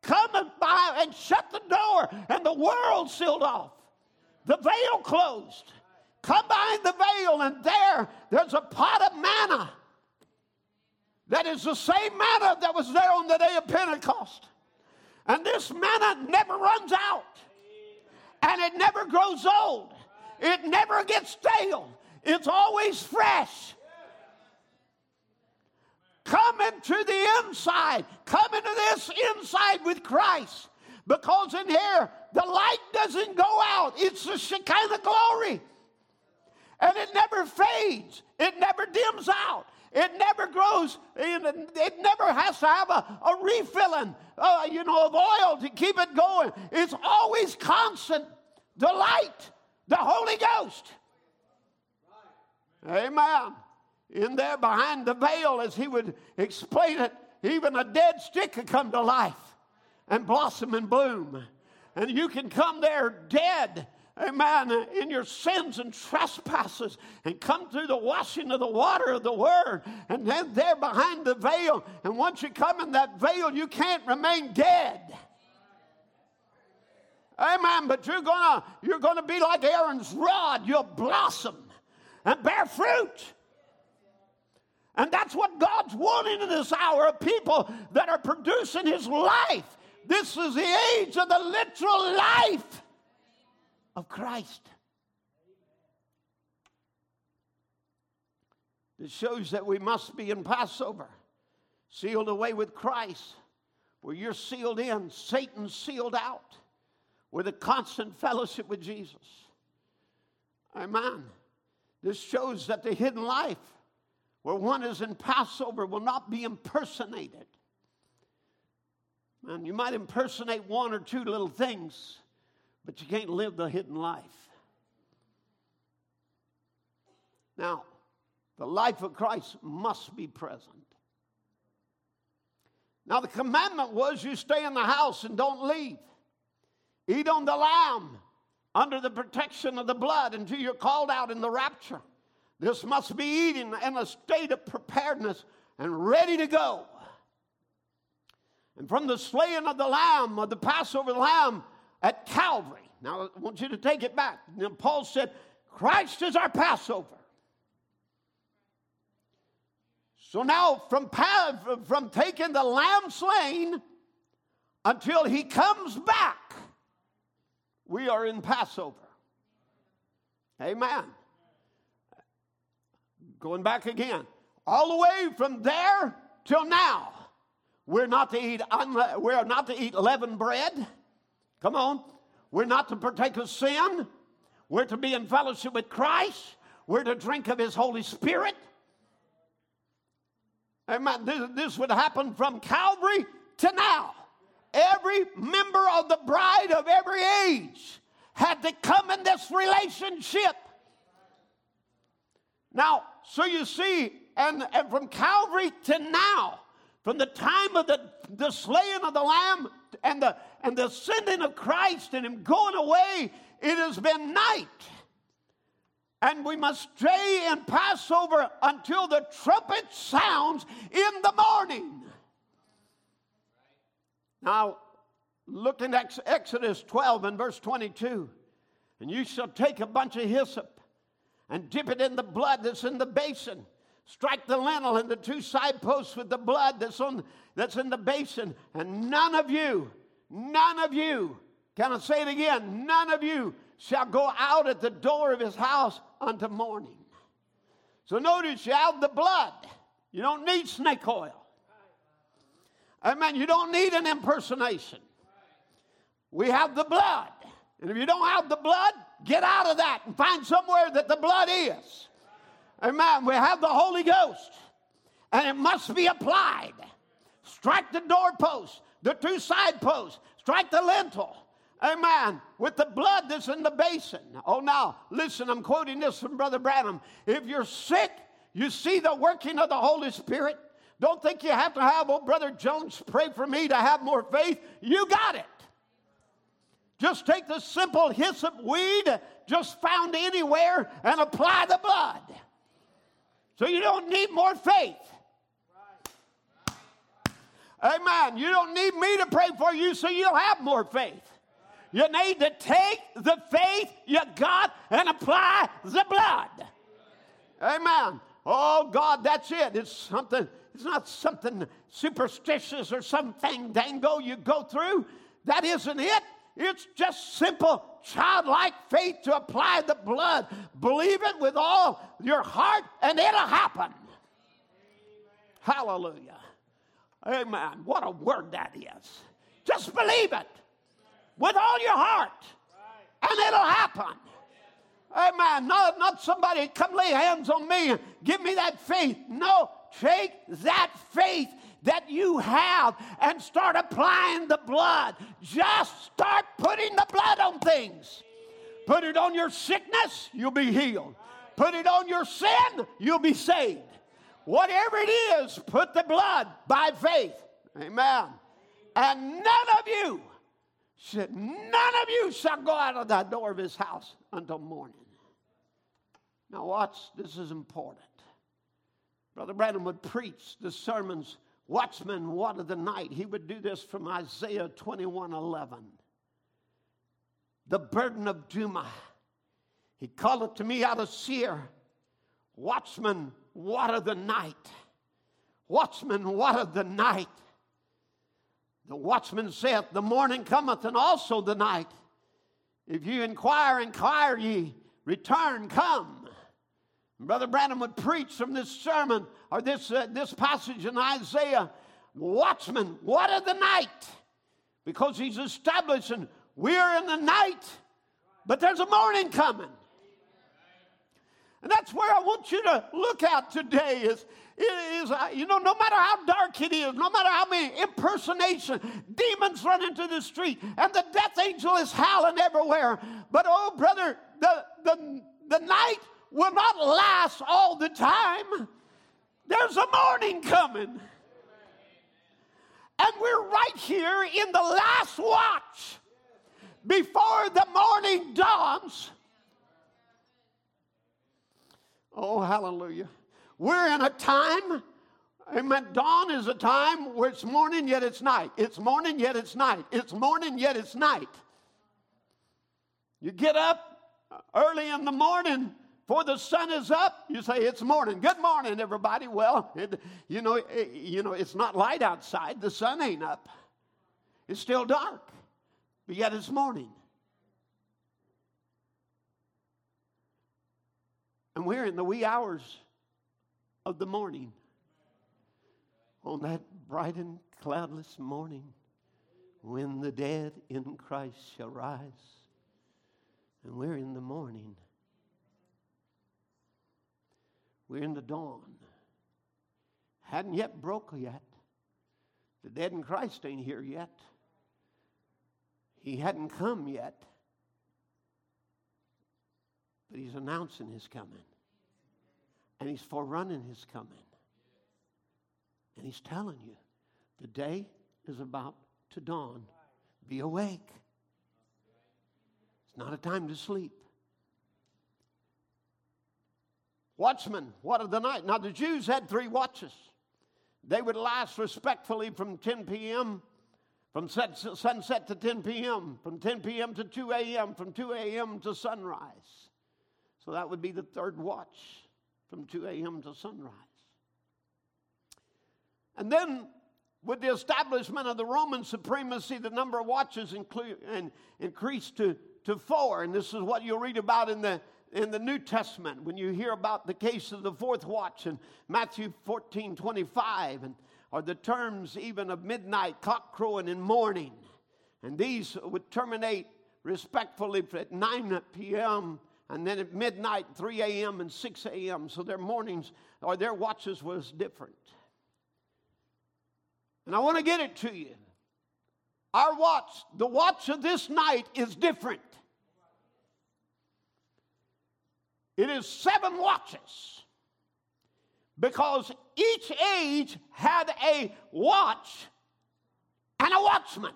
Come and, by, and shut the door, and the world sealed off. The veil closed. Come behind the veil, and there, there's a pot of manna that is the same manna that was there on the day of Pentecost. And this manna never runs out. And it never grows old. It never gets stale. It's always fresh. Come into the inside. Come into this inside with Christ. Because in here, the light doesn't go out. It's the Shekinah glory. And it never fades. It never dims out. It never grows, it never has to have a, a refilling, uh, you know, of oil to keep it going. It's always constant. The light, the Holy Ghost. Amen. In there behind the veil, as he would explain it, even a dead stick could come to life and blossom and bloom. And you can come there dead amen, in your sins and trespasses and come through the washing of the water of the word and then there behind the veil. And once you come in that veil, you can't remain dead. Amen. But you're gonna you're gonna be like Aaron's rod. You'll blossom and bear fruit. And that's what God's wanting in this hour of people that are producing his life. This is the age of the literal life of Christ. It shows that we must be in Passover, sealed away with Christ, where you're sealed in, Satan's sealed out, with a constant fellowship with Jesus. Amen. This shows that the hidden life, where one is in Passover, will not be impersonated. And you might impersonate one or two little things, but you can't live the hidden life. Now, the life of Christ must be present. Now, the commandment was you stay in the house and don't leave. Eat on the lamb under the protection of the blood until you're called out in the rapture. This must be eaten in a state of preparedness and ready to go. And from the slaying of the lamb, of the Passover lamb, at Calvary. Now, I want you to take it back. Now, Paul said, Christ is our Passover. So now, from, from taking the lamb slain until he comes back, we are in Passover. Amen. Going back again, all the way from there till now, we're not to eat unle- we're not to eat leavened bread. Come on. We're not to partake of sin. We're to be in fellowship with Christ. We're to drink of His Holy Spirit. Amen. This, this would happen from Calvary to now. Every member of the bride of every age had to come in this relationship. Now, so you see, and, and from Calvary to now, from the time of the, the slaying of the Lamb and the, and the sending of Christ and Him going away, it has been night. And we must stay in Passover until the trumpet sounds in the morning. Now, look in Exodus 12 and verse 22. And you shall take a bunch of hyssop and dip it in the blood that's in the basin. Strike the lintel and the two side posts with the blood that's, on, that's in the basin. And none of you None of you, can I say it again? None of you shall go out at the door of his house unto morning. So notice you have the blood. You don't need snake oil. Amen. You don't need an impersonation. We have the blood. And if you don't have the blood, get out of that and find somewhere that the blood is. Amen. We have the Holy Ghost. And it must be applied. Strike the doorpost the two side posts, strike the lintel. Amen. With the blood that's in the basin. Oh, now, listen, I'm quoting this from Brother Branham. If you're sick, you see the working of the Holy Spirit. Don't think you have to have, oh, Brother Jones, pray for me to have more faith. You got it. Just take the simple hyssop weed just found anywhere and apply the blood. So you don't need more faith. Amen. You don't need me to pray for you so you'll have more faith. You need to take the faith you got and apply the blood. Amen. Oh God, that's it. It's something, it's not something superstitious or something dango you go through. That isn't it. It's just simple childlike faith to apply the blood. Believe it with all your heart and it'll happen. Hallelujah. Amen. What a word that is. Just believe it with all your heart, and it'll happen. Amen. Not, not somebody come lay hands on me and give me that faith. No, take that faith that you have and start applying the blood. Just start putting the blood on things. Put it on your sickness, you'll be healed. Put it on your sin, you'll be saved. Whatever it is, put the blood by faith. Amen. And none of you said, None of you shall go out of the door of his house until morning. Now, watch, this is important. Brother Branham would preach the sermons, Watchman, What of the Night. He would do this from Isaiah 21 11. The burden of Dumah. He called it to me out of Seir. Watchman, what of the night? Watchman, what of the night? The watchman saith, The morning cometh, and also the night. If you inquire, inquire ye, return, come. Brother Branham would preach from this sermon or this, uh, this passage in Isaiah Watchman, what of the night? Because he's establishing we're in the night, but there's a morning coming. And that's where I want you to look at today is, is uh, you know, no matter how dark it is, no matter how many impersonation, demons run into the street, and the death angel is howling everywhere. But oh, brother, the, the, the night will not last all the time. There's a morning coming. And we're right here in the last watch before the morning dawns. Oh, hallelujah. We're in a time, amen. Dawn is a time where it's morning yet it's night. It's morning yet it's night. It's morning yet it's night. You get up early in the morning before the sun is up, you say it's morning. Good morning, everybody. Well, it, you know, it, you know, it's not light outside. The sun ain't up. It's still dark, but yet it's morning. And we're in the wee hours of the morning. On that bright and cloudless morning, when the dead in Christ shall rise. And we're in the morning. We're in the dawn. Hadn't yet broke yet. The dead in Christ ain't here yet. He hadn't come yet but he's announcing his coming. And he's forerunning his coming. And he's telling you the day is about to dawn. Be awake. It's not a time to sleep. Watchmen, what of the night? Now, the Jews had three watches. They would last respectfully from 10 p.m., from sunset to 10 p.m., from 10 p.m. to 2 a.m., from 2 a.m. to sunrise. So that would be the third watch from 2 a.m. to sunrise. And then, with the establishment of the Roman supremacy, the number of watches and increased to, to four. And this is what you'll read about in the, in the New Testament when you hear about the case of the fourth watch in Matthew 14 25, and, or the terms even of midnight, cock crowing, and morning. And these would terminate respectfully at 9 p.m and then at midnight, 3 a.m. and 6 a.m. So their mornings or their watches was different. And I want to get it to you. Our watch, the watch of this night is different. It is seven watches because each age had a watch and a watchman.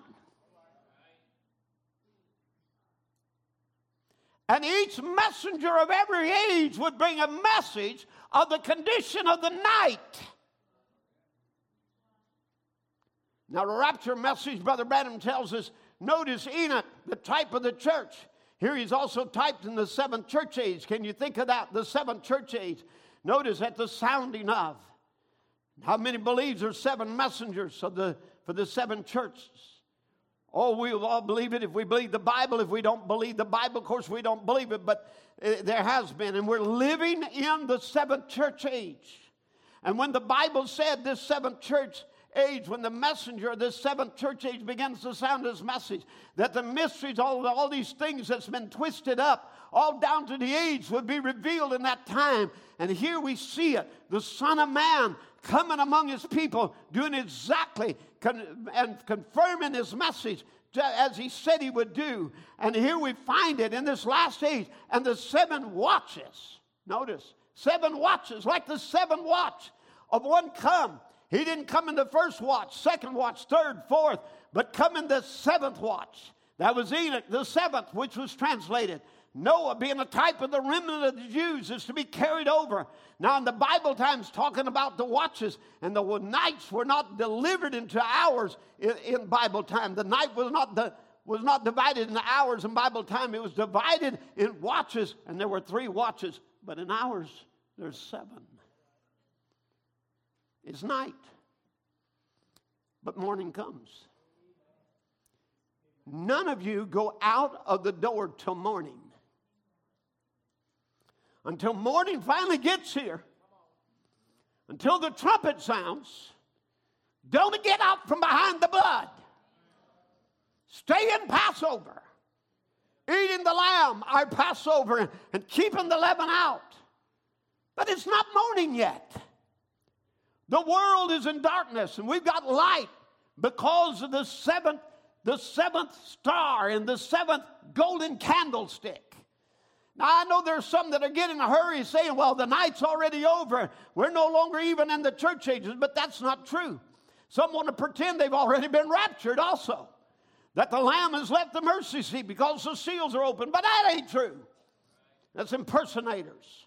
And each messenger of every age would bring a message of the condition of the night. Now, the rapture message, Brother Branham tells us notice Enoch, the type of the church. Here he's also typed in the seventh church age. Can you think of that? The seventh church age. Notice at the sounding of. How many believes there's seven messengers of the, for the seven churches? Oh, we'll all believe it if we believe the Bible. If we don't believe the Bible, of course, we don't believe it, but uh, there has been. And we're living in the seventh church age. And when the Bible said this seventh church age, when the messenger of this seventh church age begins to sound his message, that the mysteries, all, all these things that's been twisted up, all down to the age, would be revealed in that time. And here we see it the Son of Man coming among his people, doing exactly con- and confirming his message as he said he would do. And here we find it in this last age. And the seven watches, Notice, seven watches, like the seven watch of one come. He didn't come in the first watch, second watch, third, fourth, but come in the seventh watch. That was Enoch, the seventh, which was translated. Noah, being a type of the remnant of the Jews, is to be carried over. Now, in the Bible times, talking about the watches, and the nights were not delivered into hours in, in Bible time. The night was not the was not divided into hours in Bible time. It was divided in watches, and there were three watches. But in hours, there's seven. It's night, but morning comes. None of you go out of the door till morning. Until morning finally gets here, until the trumpet sounds, don't get out from behind the blood. Stay in Passover, eating the lamb, our Passover, and keeping the leaven out. But it's not morning yet. The world is in darkness, and we've got light because of the seventh, the seventh star and the seventh golden candlestick. Now, I know there's some that are getting a hurry saying, well, the night's already over. We're no longer even in the church ages, but that's not true. Some want to pretend they've already been raptured also that the Lamb has left the mercy seat because the seals are open. But that ain't true. That's impersonators.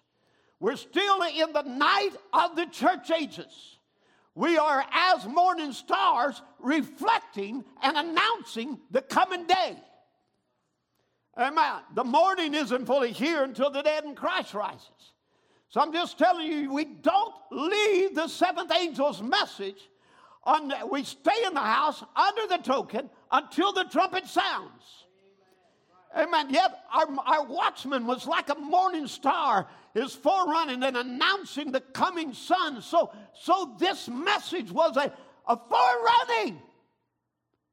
We're still in the night of the church ages. We are as morning stars reflecting and announcing the coming day. Amen. The morning isn't fully here until the dead in Christ rises. So I'm just telling you, we don't leave the seventh angel's message. On, we stay in the house under the token until the trumpet sounds. Amen. Yet our, our watchman was like a morning star, is forerunning and announcing the coming sun. So, so this message was a, a forerunning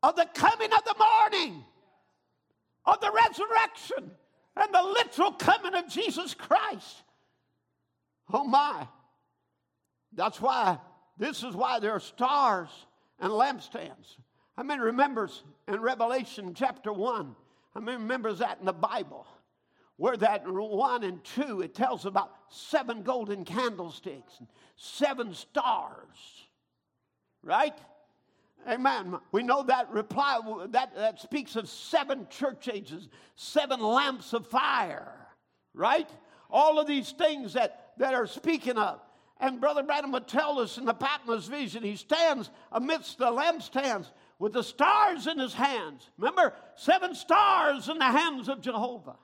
of the coming of the morning, of the resurrection, and the literal coming of Jesus Christ. Oh my. That's why, this is why there are stars and lampstands. How many remembers in Revelation chapter 1? How many remembers that in the Bible? Where that 1 and 2, it tells about seven golden candlesticks and seven stars. Right? Amen. We know that reply that, that speaks of seven church ages, seven lamps of fire, right? All of these things that, that are speaking of. And Brother Branham would tell us in the Patmos vision, he stands amidst the lampstands with the stars in his hands. Remember, seven stars in the hands of Jehovah.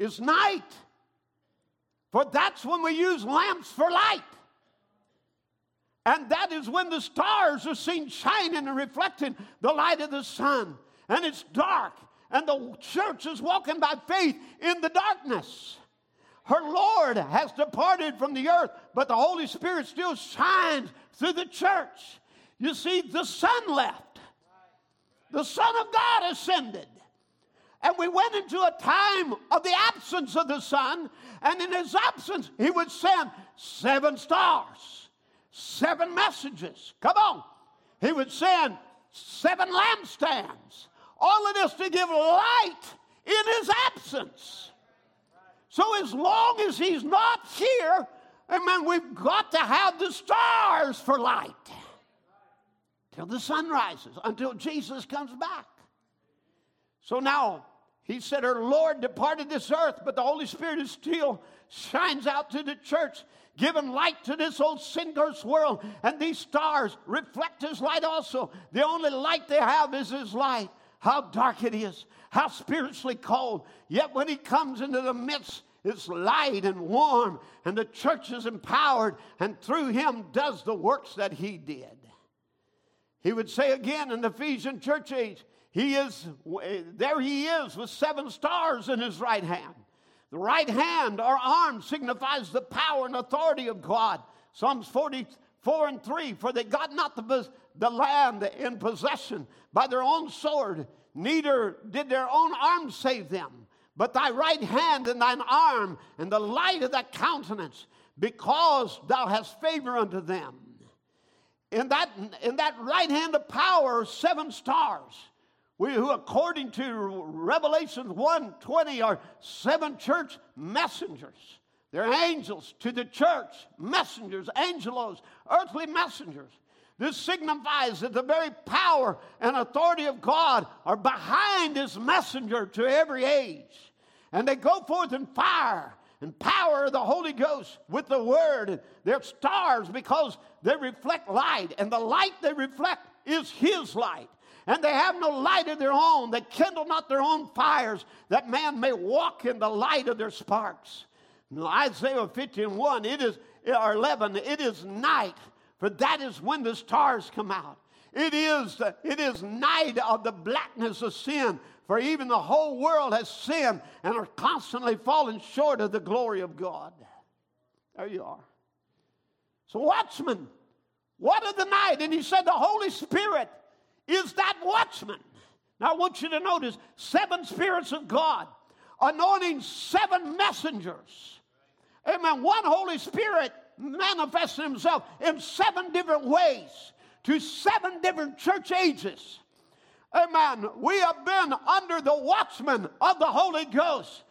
Is night. For that's when we use lamps for light. And that is when the stars are seen shining and reflecting the light of the sun. And it's dark. And the church is walking by faith in the darkness. Her Lord has departed from the earth, but the Holy Spirit still shines through the church. You see, the sun left, the Son of God ascended. And we went into a time of the absence of the sun, and in his absence, he would send seven stars, seven messages. Come on. He would send seven lampstands. All of this to give light in his absence. So as long as he's not here, amen, we've got to have the stars for light till the sun rises, until Jesus comes back. So now, he said, Her Lord departed this earth, but the Holy Spirit is still shines out to the church, giving light to this old sin cursed world. And these stars reflect his light also. The only light they have is his light. How dark it is, how spiritually cold. Yet when he comes into the midst, it's light and warm, and the church is empowered, and through him does the works that he did. He would say again in the Ephesian church age, he is there he is with seven stars in his right hand. The right hand or arm signifies the power and authority of God. Psalms 44 and 3 For they got not the, the land in possession by their own sword, neither did their own arm save them, but thy right hand and thine arm and the light of thy countenance, because thou hast favor unto them in that, in that right hand of power seven stars. We, who, according to Revelation 1:20, are seven church messengers. They're angels to the church, messengers, angelos, earthly messengers. This signifies that the very power and authority of God are behind his messenger to every age. And they go forth in fire and power of the Holy Ghost with the word. They're stars because they reflect light, and the light they reflect is his light. And they have no light of their own. They kindle not their own fires, that man may walk in the light of their sparks. Isaiah 51, it is, or 11, it is night for that is when the stars come out. It is, it is night of the blackness of sin, for even the whole world has sinned and are constantly falling short of the glory of God. There you are. So, watchman, what of the night? And he said, The Holy Spirit is that watchman. Now, I want you to notice seven spirits of God anointing seven messengers. Amen. One Holy Spirit manifested himself in seven different ways to seven different church ages. Amen. We have been under the watchman of the Holy Ghost.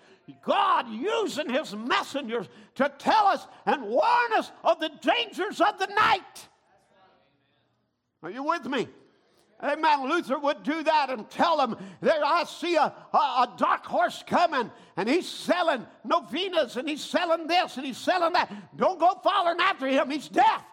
God using his messengers to tell us and warn us of the dangers of the night. Are you with me? Amen. Luther would do that and tell them, there I see a, a, a, dark horse coming and he's selling novenas and he's selling this and he's selling that. Don't go following after him. He's deaf.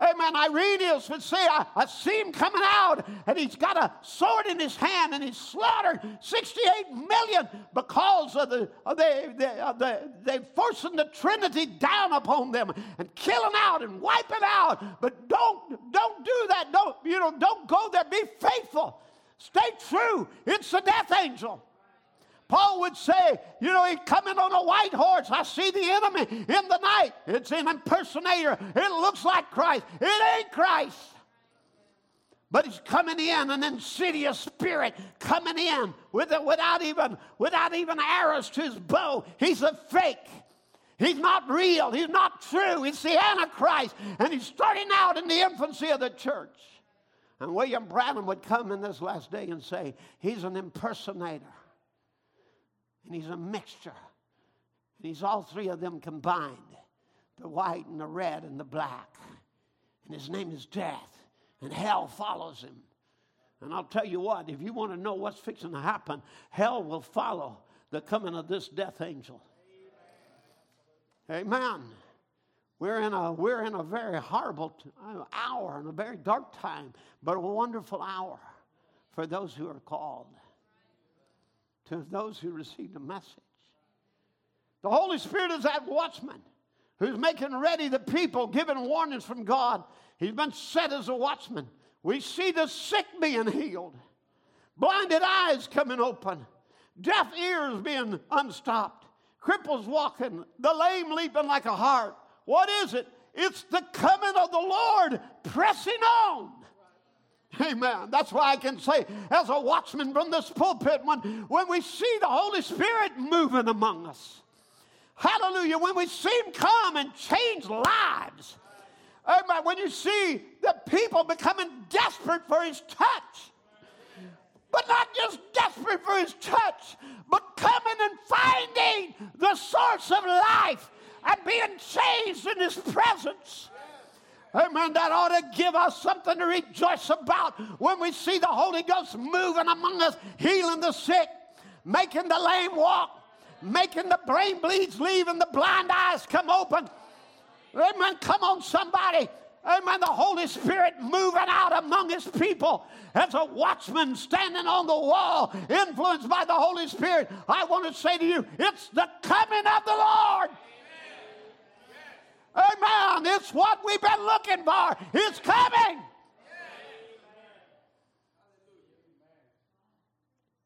Amen. Irenaeus would say, I, I see him coming out, and he's got a sword in his hand, and he's slaughtered 68 million because of the, of the, the, the they forcing the Trinity down upon them and killing out and wiping out. But don't don't do that. Don't you know? Don't go there. Be faithful. Stay true. It's the death angel. Paul would say, you know, he's coming on a white horse. I see the enemy in the night. It's an impersonator. It looks like Christ. It ain't Christ. But he's coming in, an insidious spirit coming in with it, without even without even arrows to his bow. He's a fake. He's not real. He's not true. He's the Antichrist. And he's starting out in the infancy of the church. And William Branham would come in this last day and say, He's an impersonator and he's a mixture. And he's all three of them combined the white and the red and the black. And his name is death, and hell follows him. And I'll tell you what, if you want to know what's fixing to happen, hell will follow the coming of this death angel. Amen. We're in a, we're in a very horrible t- uh, hour and a very dark time, but a wonderful hour for those who are called to those who receive the message. The Holy Spirit is that watchman who's making ready the people, giving warnings from God. He's been set as a watchman. We see the sick being healed, blinded eyes coming open, deaf ears being unstopped, cripples walking, the lame leaping like a hart. What is it? It's the coming of the Lord pressing on. Amen. That's why I can say, as a watchman from this pulpit, when, when we see the Holy Spirit moving among us, hallelujah, when we see Him come and change lives, amen, when you see the people becoming desperate for His touch, but not just desperate for His touch, but coming and finding the source of life and being changed in His presence. Amen. That ought to give us something to rejoice about when we see the Holy Ghost moving among us, healing the sick, making the lame walk, making the brain bleeds leave, and the blind eyes come open. Amen. Come on, somebody. Amen. The Holy Spirit moving out among his people as a watchman standing on the wall, influenced by the Holy Spirit. I want to say to you, it's the coming of the Lord. Amen. It's what we've been looking for. It's coming.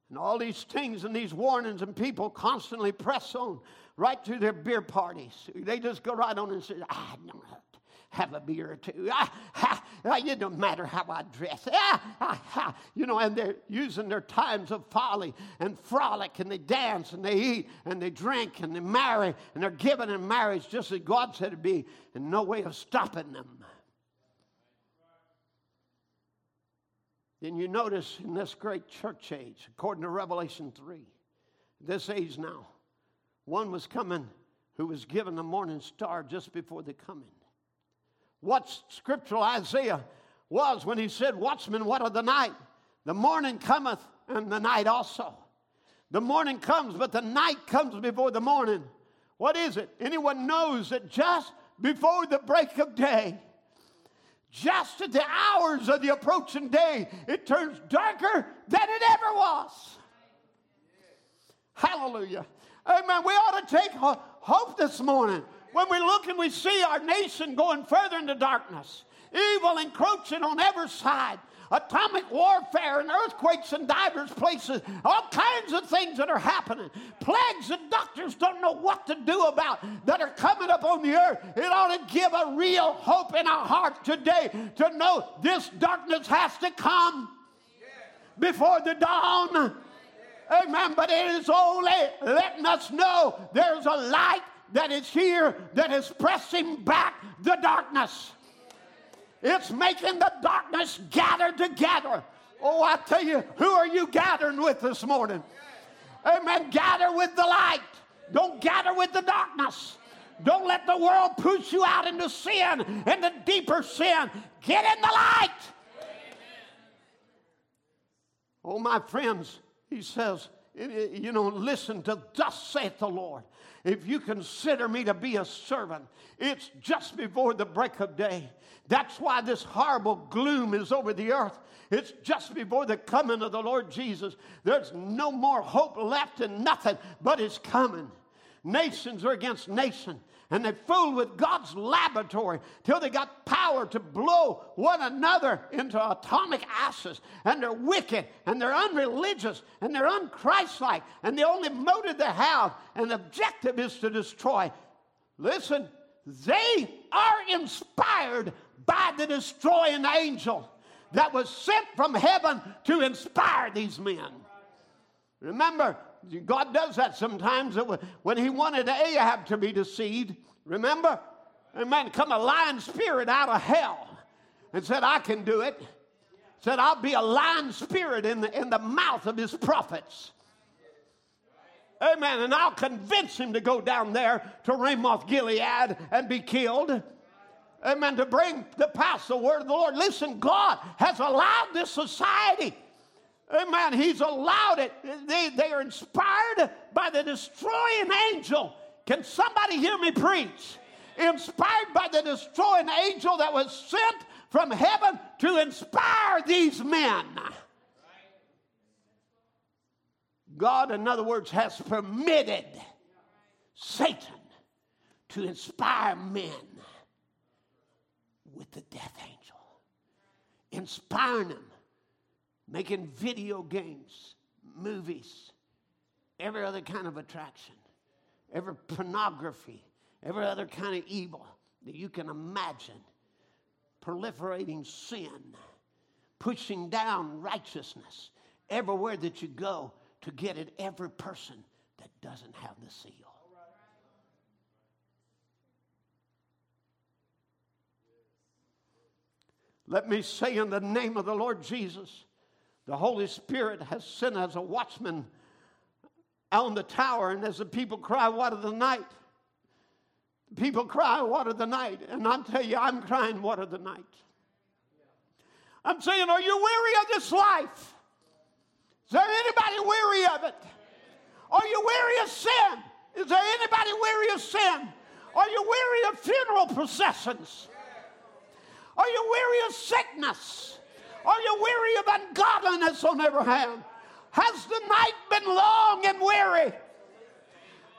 And all these things and these warnings, and people constantly press on right to their beer parties. They just go right on and say, ah, no, have a beer or two. Ah, ah, ah, it don't matter how I dress. Ah, ah, ah. You know, and they're using their times of folly and frolic, and they dance and they eat and they drink and they marry and they're given in marriage just as God said it'd be, and no way of stopping them. Then you notice in this great church age, according to Revelation 3, this age now, one was coming who was given the morning star just before the coming. What scriptural Isaiah was when he said, Watchman, what of the night? The morning cometh and the night also. The morning comes, but the night comes before the morning. What is it? Anyone knows that just before the break of day, just at the hours of the approaching day, it turns darker than it ever was. Hallelujah. Amen. We ought to take hope this morning when we look and we see our nation going further into darkness, evil encroaching on every side, atomic warfare and earthquakes in divers places, all kinds of things that are happening, plagues that doctors don't know what to do about that are coming up on the earth. It ought to give a real hope in our heart today to know this darkness has to come before the dawn. Amen. But it is only letting us know there's a light that is here that is pressing back the darkness. It's making the darkness gather together. Oh, I tell you, who are you gathering with this morning? Amen. Gather with the light. Don't gather with the darkness. Don't let the world push you out into sin, into deeper sin. Get in the light. Oh, my friends, he says, you know, listen to thus saith the Lord. If you consider me to be a servant, it's just before the break of day. That's why this horrible gloom is over the earth. It's just before the coming of the Lord Jesus. There's no more hope left in nothing but His coming. Nations are against nation and they fooled with God's laboratory till they got power to blow one another into atomic ashes. And they're wicked and they're unreligious and they're unchristlike. And the only motive they have and objective is to destroy. Listen, they are inspired by the destroying angel that was sent from heaven to inspire these men. Remember, God does that sometimes. When he wanted Ahab to be deceived, remember? And man, come a lion spirit out of hell and said, I can do it. Said, I'll be a lion spirit in the, in the mouth of his prophets. Amen. And I'll convince him to go down there to Ramoth Gilead and be killed. Amen. To bring the pass the word of the Lord. Listen, God has allowed this society Amen. He's allowed it. They, they are inspired by the destroying angel. Can somebody hear me preach? Inspired by the destroying angel that was sent from heaven to inspire these men. God, in other words, has permitted Satan to inspire men with the death angel, inspiring them making video games, movies, every other kind of attraction, every pornography, every other kind of evil that you can imagine, proliferating sin, pushing down righteousness everywhere that you go to get at every person that doesn't have the seal. Let me say in the name of the Lord Jesus the Holy Spirit has sent as a watchman on the tower, and as the people cry, What of the night? People cry, What of the night? And I'm telling you, I'm crying, What of the night? I'm saying, Are you weary of this life? Is there anybody weary of it? Are you weary of sin? Is there anybody weary of sin? Are you weary of funeral processions? Are you weary of sickness? Are you weary of ungodliness on every hand? Has the night been long and weary?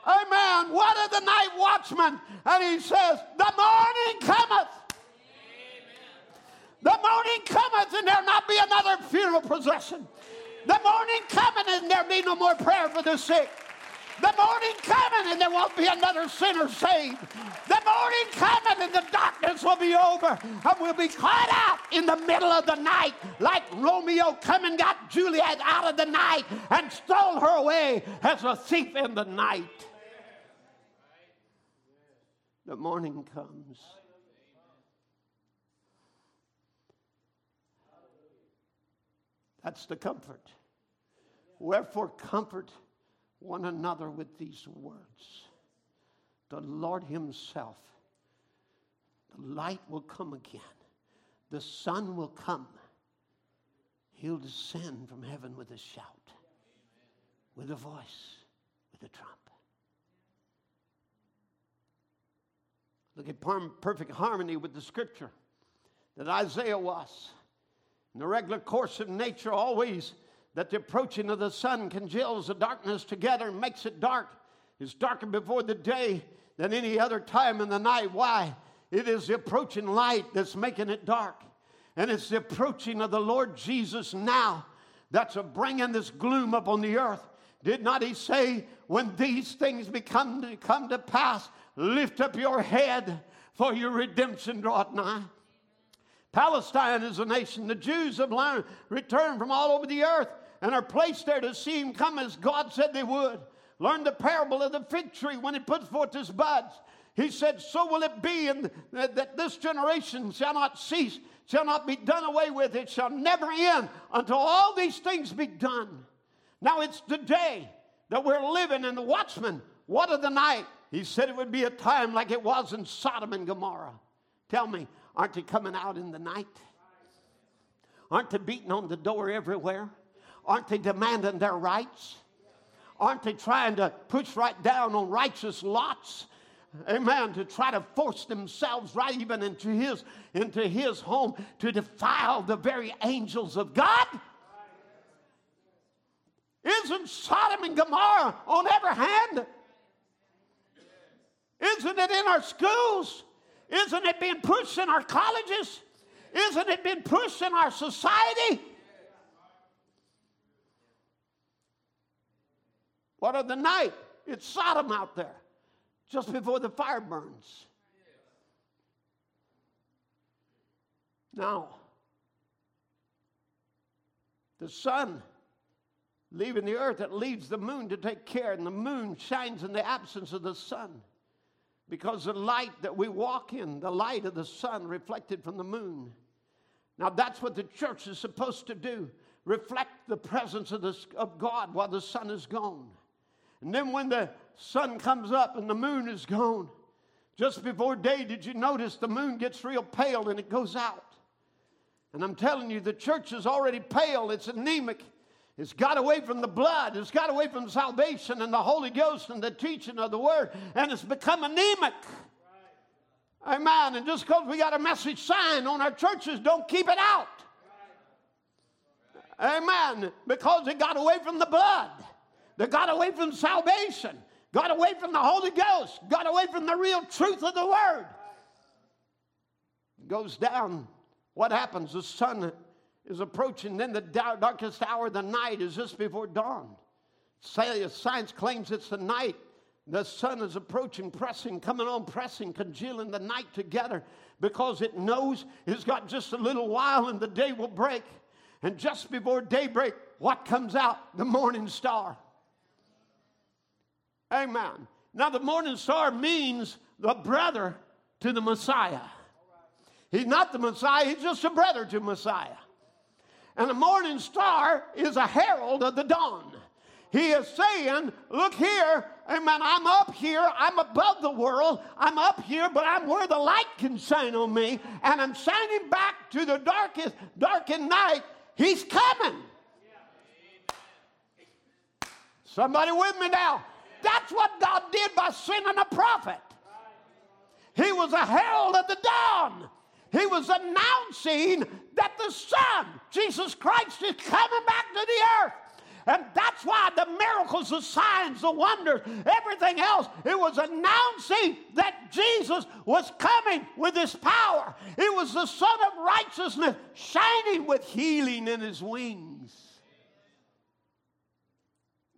Amen. What of the night watchman? And he says, The morning cometh. The morning cometh, and there'll not be another funeral procession. The morning cometh, and there'll be no more prayer for the sick. The morning coming and there won't be another sinner saved. The morning coming and the darkness will be over and we'll be caught out in the middle of the night like Romeo come and got Juliet out of the night and stole her away as a thief in the night. The morning comes. That's the comfort. Wherefore, comfort one another with these words. the Lord Himself. The light will come again, the sun will come. He'll descend from heaven with a shout, with a voice, with a trump. Look at perfect harmony with the scripture that Isaiah was. In the regular course of nature, always that the approaching of the sun congeals the darkness together and makes it dark. It's darker before the day than any other time in the night. Why? It is the approaching light that's making it dark. And it's the approaching of the Lord Jesus now that's bringing this gloom upon the earth. Did not he say, when these things become to come to pass, lift up your head, for your redemption draweth nigh? Palestine is a nation. The Jews have learned, returned from all over the earth and are placed there to see him come as God said they would. Learn the parable of the fig tree when it puts forth its buds. He said, So will it be in, that this generation shall not cease, shall not be done away with, it shall never end until all these things be done. Now it's the day that we're living in the watchman. What of the night? He said it would be a time like it was in Sodom and Gomorrah. Tell me, Aren't they coming out in the night? Aren't they beating on the door everywhere? Aren't they demanding their rights? Aren't they trying to push right down on righteous lots? Amen. To try to force themselves right even into his into his home to defile the very angels of God. Isn't Sodom and Gomorrah on every hand? Isn't it in our schools? Isn't it being pushed in our colleges? Isn't it being pushed in our society? What of the night? It's Sodom out there, just before the fire burns. Now, the sun leaving the earth, it leaves the moon to take care, and the moon shines in the absence of the sun. Because the light that we walk in, the light of the sun reflected from the moon. Now, that's what the church is supposed to do reflect the presence of, the, of God while the sun is gone. And then, when the sun comes up and the moon is gone, just before day, did you notice the moon gets real pale and it goes out? And I'm telling you, the church is already pale, it's anemic. It's got away from the blood. It's got away from salvation and the Holy Ghost and the teaching of the Word, and it's become anemic. Right. Amen. And just because we got a message sign on our churches, don't keep it out. Right. Amen. Because it got away from the blood, they got away from salvation, got away from the Holy Ghost, got away from the real truth of the Word. It goes down. What happens? The sun is approaching. Then the darkest hour of the night is just before dawn. Science claims it's the night. The sun is approaching, pressing, coming on, pressing, congealing the night together because it knows it's got just a little while and the day will break. And just before daybreak, what comes out? The morning star. Amen. Now, the morning star means the brother to the Messiah. He's not the Messiah, he's just a brother to Messiah. And the morning star is a herald of the dawn. He is saying, Look here, amen, I'm up here, I'm above the world, I'm up here, but I'm where the light can shine on me, and I'm shining back to the darkest, darkened night. He's coming. Somebody with me now? That's what God did by sending a prophet. He was a herald of the dawn. He was announcing that the Son, Jesus Christ, is coming back to the earth. And that's why the miracles, the signs, the wonders, everything else, it was announcing that Jesus was coming with his power. It was the Son of Righteousness shining with healing in his wings.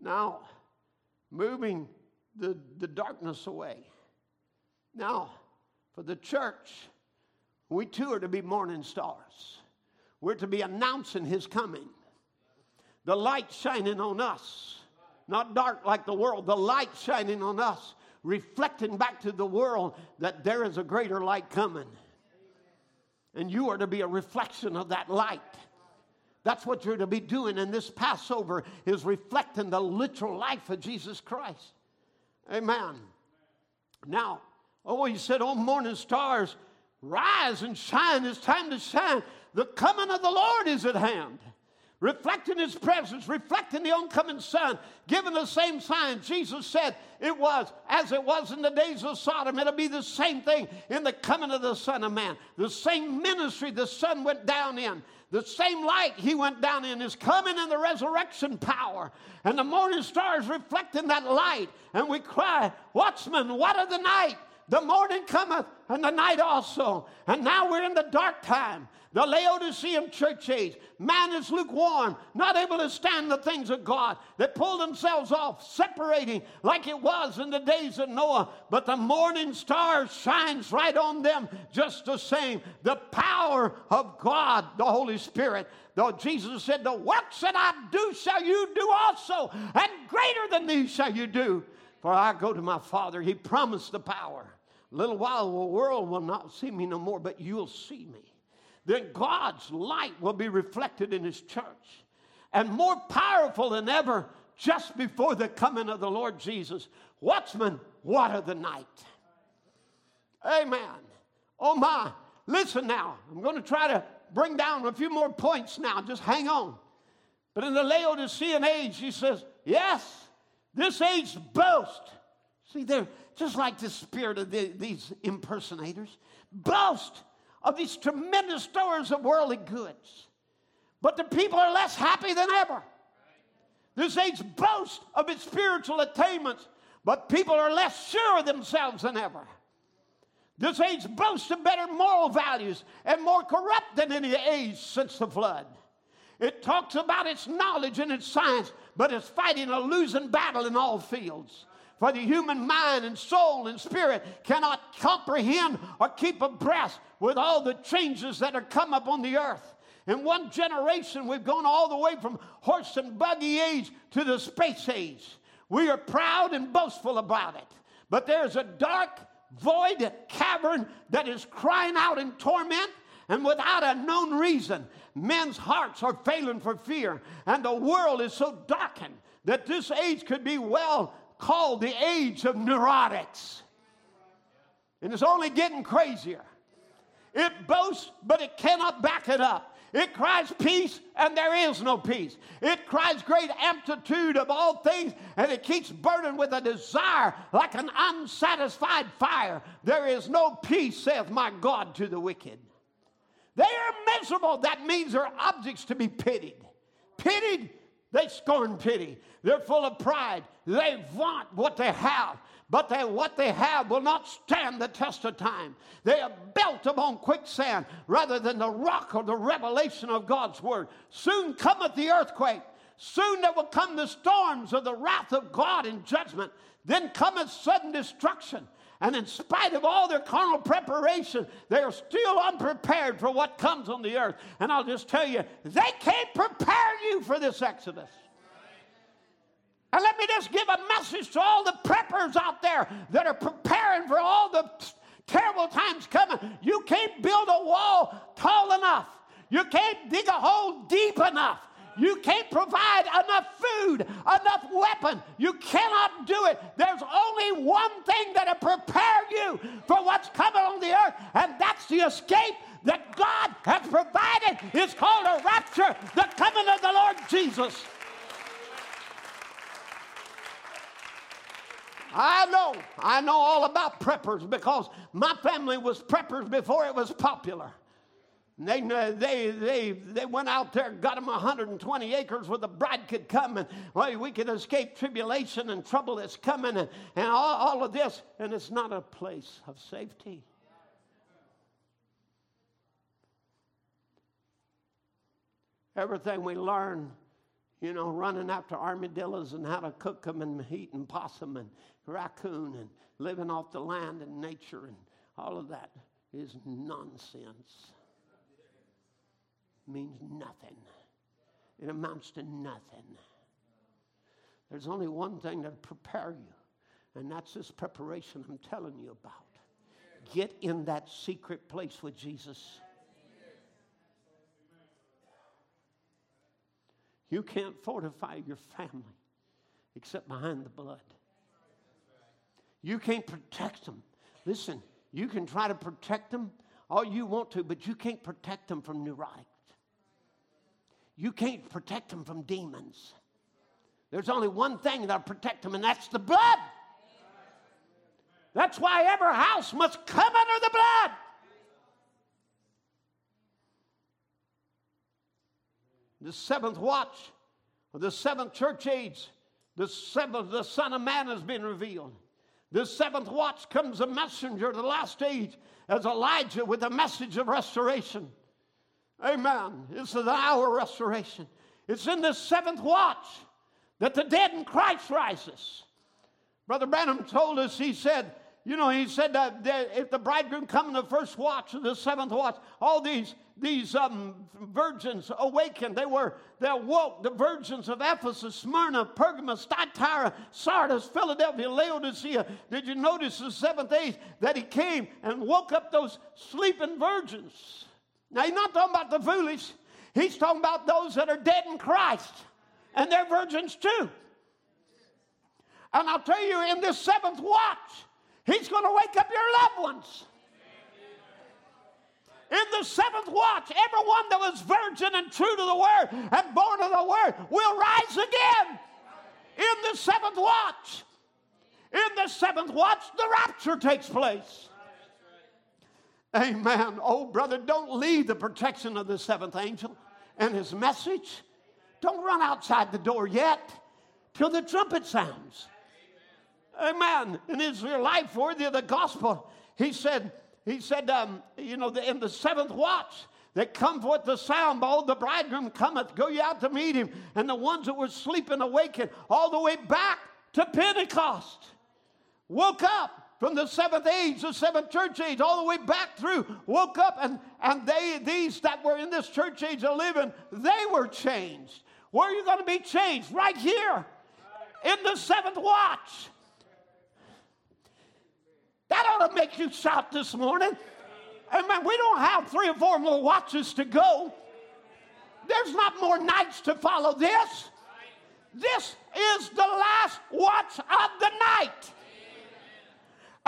Now, moving the, the darkness away. Now, for the church, we too are to be morning stars. We're to be announcing his coming. The light shining on us, not dark like the world, the light shining on us, reflecting back to the world that there is a greater light coming. And you are to be a reflection of that light. That's what you're to be doing in this Passover is reflecting the literal life of Jesus Christ. Amen. Now, oh, he said, Oh, morning stars, rise and shine. It's time to shine. The coming of the Lord is at hand reflecting his presence, reflecting the oncoming sun, giving the same sign. Jesus said it was as it was in the days of Sodom. It'll be the same thing in the coming of the Son of Man. The same ministry the Son went down in. The same light he went down in is coming in the resurrection power. And the morning stars reflecting that light. And we cry, Watchman, what of the night? The morning cometh and the night also. And now we're in the dark time the Laodicean church age. Man is lukewarm, not able to stand the things of God. They pull themselves off, separating like it was in the days of Noah. But the morning star shines right on them just the same. The power of God, the Holy Spirit. Though Jesus said, The works that I do shall you do also, and greater than these shall you do. For I go to my Father. He promised the power. A little while the world will not see me no more, but you'll see me then God's light will be reflected in His church. And more powerful than ever, just before the coming of the Lord Jesus. Watchmen, water the night. Amen. Oh my. Listen now. I'm going to try to bring down a few more points now. Just hang on. But in the Laodicean age, he says, yes, this age boasts. See, they're just like the spirit of the, these impersonators. Boast of these tremendous stores of worldly goods. But the people are less happy than ever. This age boasts of its spiritual attainments, but people are less sure of themselves than ever. This age boasts of better moral values and more corrupt than any age since the flood. It talks about its knowledge and its science, but it's fighting a losing battle in all fields. For the human mind and soul and spirit cannot comprehend or keep abreast with all the changes that are come upon the earth. In one generation, we've gone all the way from horse and buggy age to the space age. We are proud and boastful about it. But there's a dark, void cavern that is crying out in torment and without a known reason. Men's hearts are failing for fear, and the world is so darkened that this age could be well called the age of neurotics. And it's only getting crazier. It boasts, but it cannot back it up. It cries peace, and there is no peace. It cries great amplitude of all things, and it keeps burning with a desire like an unsatisfied fire. There is no peace, saith my God, to the wicked. They are miserable. That means they're objects to be pitied. Pitied they scorn pity. They're full of pride. They want what they have, but they, what they have will not stand the test of time. They are built upon quicksand rather than the rock or the revelation of God's word. Soon cometh the earthquake. Soon there will come the storms of the wrath of God in judgment. Then cometh sudden destruction. And in spite of all their carnal preparation, they are still unprepared for what comes on the earth. And I'll just tell you, they can't prepare you for this Exodus. And let me just give a message to all the preppers out there that are preparing for all the terrible times coming. You can't build a wall tall enough. You can't dig a hole deep enough. You can't provide enough food, enough weapon. You cannot do it. There's only one thing that'll prepare you for what's coming on the earth, and that's the escape that God has provided. It's called a rapture, the coming of the Lord Jesus. I know, I know all about preppers because my family was preppers before it was popular. They, they, they, they went out there, got them 120 acres where the bride could come and well, we could escape tribulation and trouble that's coming and, and all, all of this. And it's not a place of safety. Everything we learn, you know, running after armadillos and how to cook them and eating possum and raccoon and living off the land and nature and all of that is nonsense means nothing. It amounts to nothing. There's only one thing to prepare you, and that's this preparation I'm telling you about. Get in that secret place with Jesus. You can't fortify your family except behind the blood. You can't protect them. Listen, you can try to protect them all you want to, but you can't protect them from neurotics. You can't protect them from demons. There's only one thing that'll protect them, and that's the blood. That's why every house must come under the blood. The seventh watch the seventh church age, the seventh, the Son of Man has been revealed. The seventh watch comes a messenger the last age as Elijah with a message of restoration. Amen. It's an hour of restoration. It's in the seventh watch that the dead in Christ rises. Brother Branham told us, he said, you know, he said that, if the bridegroom come in the first watch or the seventh watch, all these these um, virgins awakened. They were they awoke. The virgins of Ephesus, Smyrna, Pergamos, Thyatira, Sardis, Philadelphia, Laodicea. Did you notice the seventh age that he came and woke up those sleeping virgins? Now he's not talking about the foolish. He's talking about those that are dead in Christ, and they're virgins too. And I'll tell you, in this seventh watch, He's going to wake up your loved ones. In the seventh watch, everyone that was virgin and true to the word and born of the word will rise again. In the seventh watch. In the seventh watch, the rapture takes place. Amen. Oh, brother, don't leave the protection of the seventh angel and his message. Don't run outside the door yet till the trumpet sounds. Amen. And is your life worthy of the gospel? He said, he said, um, you know, in the seventh watch, that come forth the sound, behold, the bridegroom cometh, go ye out to meet him. And the ones that were sleeping awakened all the way back to Pentecost. Woke up from the seventh age, the seventh church age, all the way back through, woke up, and, and they, these that were in this church age of living, they were changed. Where are you going to be changed? Right here in the seventh watch. That ought to make you shout this morning. Amen. We don't have three or four more watches to go. There's not more nights to follow this. This is the last watch of the night.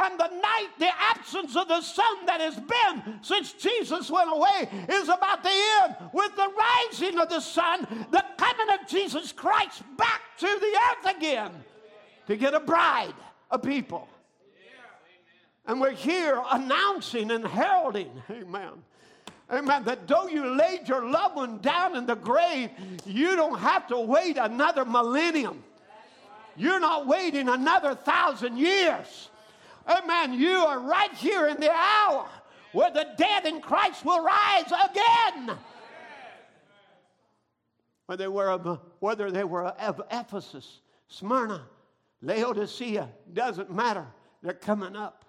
And the night, the absence of the sun that has been since Jesus went away is about to end with the rising of the sun, the coming of Jesus Christ back to the earth again to get a bride, a people. And we're here announcing and heralding, amen. Amen. That though you laid your loved one down in the grave, you don't have to wait another millennium. You're not waiting another thousand years. Oh, Amen. You are right here in the hour where the dead in Christ will rise again. Um, whether they were of, whether they were of Ephesus, Smyrna, Laodicea, doesn't matter. They're coming up.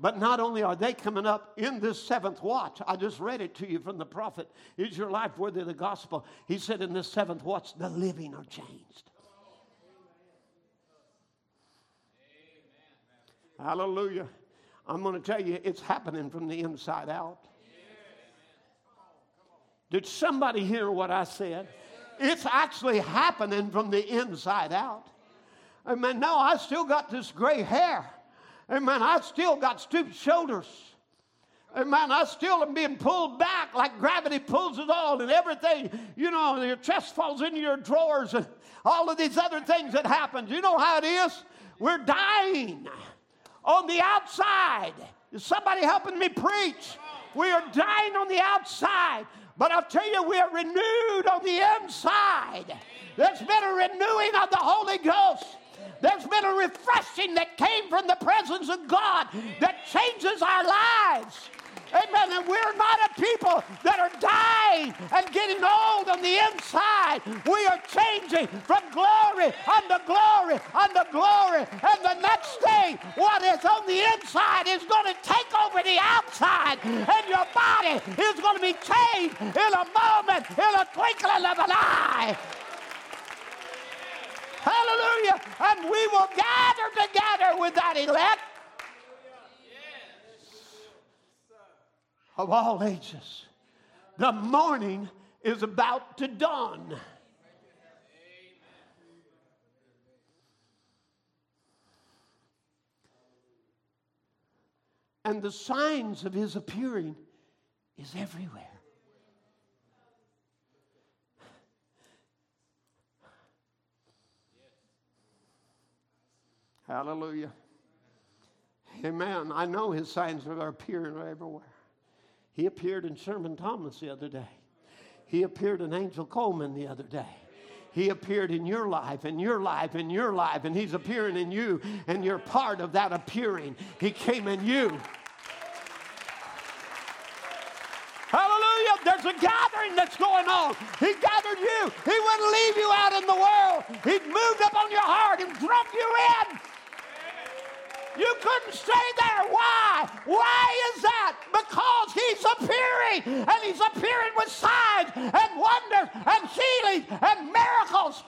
But not only are they coming up in this seventh watch, I just read it to you from the prophet. Is your life worthy of the gospel? He said, in this seventh watch, the living are changed. Hallelujah. I'm going to tell you, it's happening from the inside out. Did somebody hear what I said? It's actually happening from the inside out. Amen. no, I still got this gray hair. Amen. I still got stooped shoulders. Amen. I still am being pulled back like gravity pulls it all and everything. You know, your chest falls into your drawers and all of these other things that happen. You know how it is? We're dying on the outside. Is somebody helping me preach? We are dying on the outside. But I'll tell you, we are renewed on the inside. There's been a renewing of the Holy Ghost. There's been a refreshing that came from the presence of God that changes our lives. Amen. And we're not a people that are dying and getting old on the inside. We are changing from glory unto glory unto glory. And the next day, what is on the inside is going to take over the outside. And your body is going to be changed in a moment, in a twinkling of an eye. Hallelujah. And we will gather together with that elect of all ages. The morning is about to dawn. And the signs of his appearing is everywhere. Hallelujah. Amen. I know his signs are appearing everywhere. He appeared in Sherman Thomas the other day. He appeared in Angel Coleman the other day. He appeared in your life, in your life, in your life, and He's appearing in you, and you're part of that appearing. He came in you. Hallelujah. There's a gathering that's going on. He gathered you. He wouldn't leave you out in the world. He moved up on your heart and drug you in. You couldn't stay there. Why? Why is that? Because he's appearing, and he's appearing with signs and wonders and healings and miracles.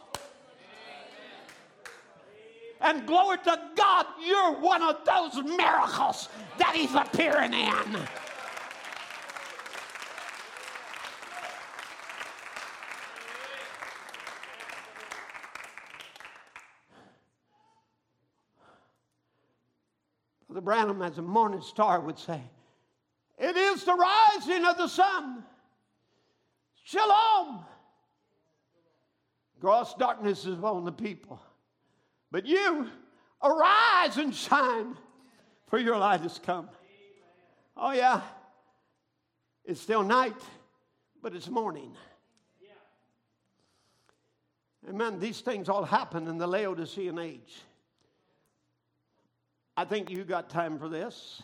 And glory to God, you're one of those miracles that he's appearing in. Brother Branham, as a morning star would say, it is the rising of the sun. Shalom. Gross darkness is on the people. But you arise and shine, for your light has come. Oh, yeah. It's still night, but it's morning. Amen. These things all happen in the Laodicean age. I think you got time for this.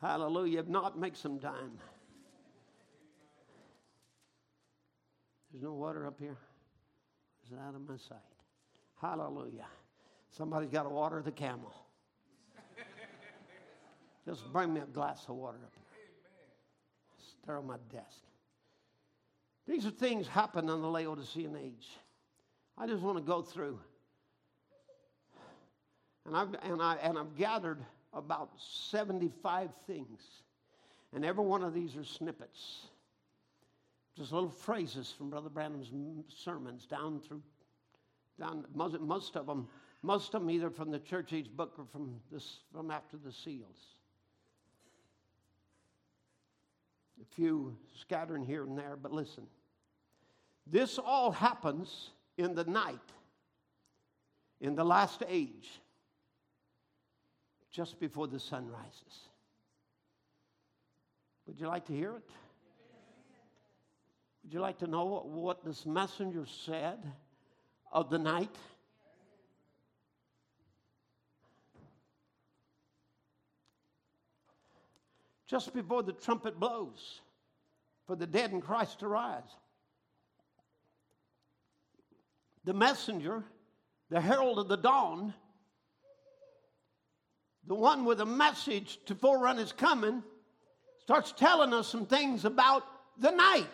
Hallelujah. If not, make some time. There's no water up here. Is it out of my sight? Hallelujah. Somebody's got to water the camel. Just bring me a glass of water up here. Stir on my desk. These are things happen in the Laodicean age. I just want to go through. And I've, and, I, and I've gathered about 75 things. And every one of these are snippets. Just little phrases from Brother Branham's sermons down through, down, most, most of them, most of them either from the church age book or from, this, from after the seals. A few scattering here and there, but listen. This all happens in the night, in the last age just before the sun rises. Would you like to hear it? Would you like to know what, this messenger said of the night? Just before the trumpet blows for the dead in Christ to rise. The messenger, the herald of the dawn, the one with a message to forerun his coming, starts telling us some things about the night.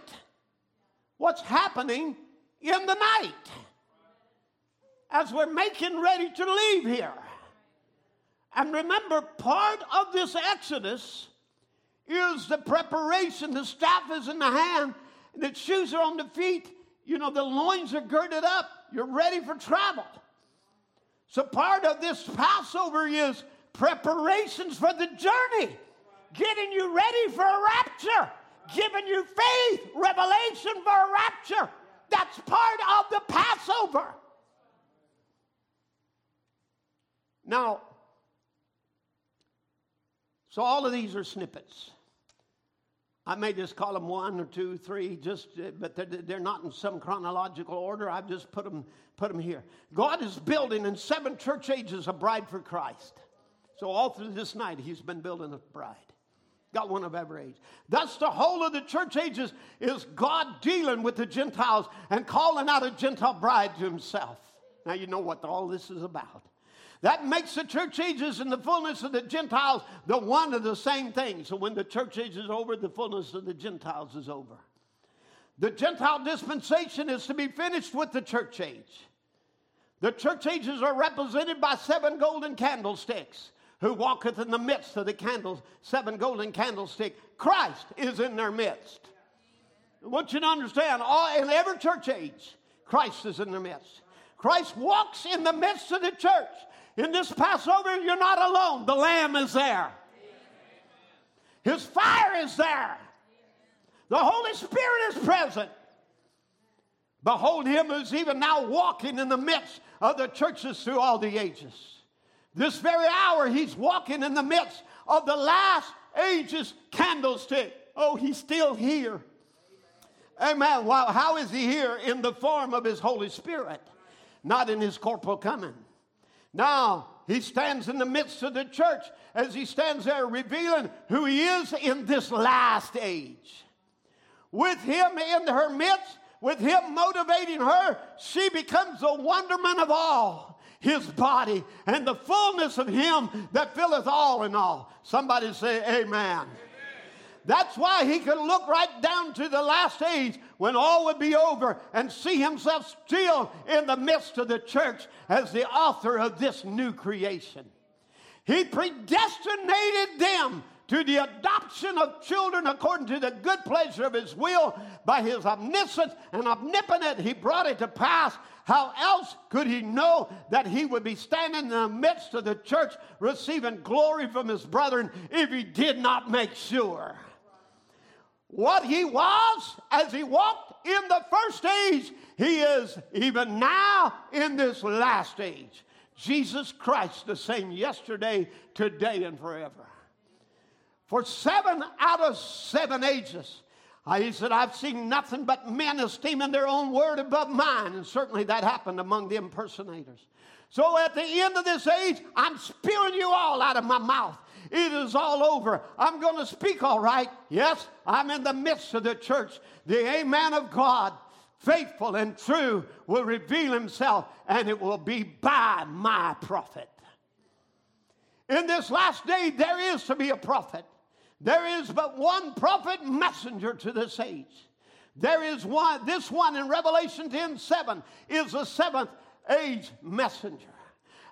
What's happening in the night as we're making ready to leave here. And remember, part of this Exodus is the preparation. The staff is in the hand, the shoes are on the feet. You know, the loins are girded up. You're ready for travel. So, part of this Passover is preparations for the journey, getting you ready for a rapture, giving you faith, revelation for a rapture. That's part of the Passover. Now, so all of these are snippets. I may just call them one or two, three, just, uh, but they're, they're not in some chronological order. I've just put them, put them here. God is building in seven church ages a bride for Christ. So all through this night, he's been building a bride. Got one of every age. That's the whole of the church ages is God dealing with the Gentiles and calling out a Gentile bride to himself. Now you know what all this is about. That makes the church ages and the fullness of the Gentiles the one and the same thing. So when the church age is over, the fullness of the Gentiles is over. The Gentile dispensation is to be finished with the church age. The church ages are represented by seven golden candlesticks who walketh in the midst of the candles, seven golden candlestick. Christ is in their midst. I want you to understand, all, in every church age, Christ is in their midst. Christ walks in the midst of the church. In this Passover, you're not alone. The Lamb is there. His fire is there. The Holy Spirit is present. Behold him who's even now walking in the midst of the churches through all the ages. This very hour, he's walking in the midst of the last ages candlestick. Oh, he's still here. Amen. Well, how is he here? In the form of his Holy Spirit, not in his corporal coming. Now, he stands in the midst of the church as he stands there revealing who he is in this last age. With him in her midst, with him motivating her, she becomes the wonderment of all his body and the fullness of him that filleth all in all. Somebody say, Amen. That's why he could look right down to the last age when all would be over and see himself still in the midst of the church as the author of this new creation. He predestinated them to the adoption of children according to the good pleasure of his will by his omniscience and omnipotent he brought it to pass how else could he know that he would be standing in the midst of the church receiving glory from his brethren if he did not make sure what he was as he walked in the first age he is even now in this last age jesus christ the same yesterday today and forever for seven out of seven ages. He said, I've seen nothing but men esteeming their own word above mine. And certainly that happened among the impersonators. So at the end of this age, I'm spewing you all out of my mouth. It is all over. I'm going to speak all right. Yes, I'm in the midst of the church. The Amen of God, faithful and true, will reveal himself, and it will be by my prophet. In this last day, there is to be a prophet. There is but one prophet messenger to this age. There is one, this one in Revelation 10 7 is the seventh age messenger.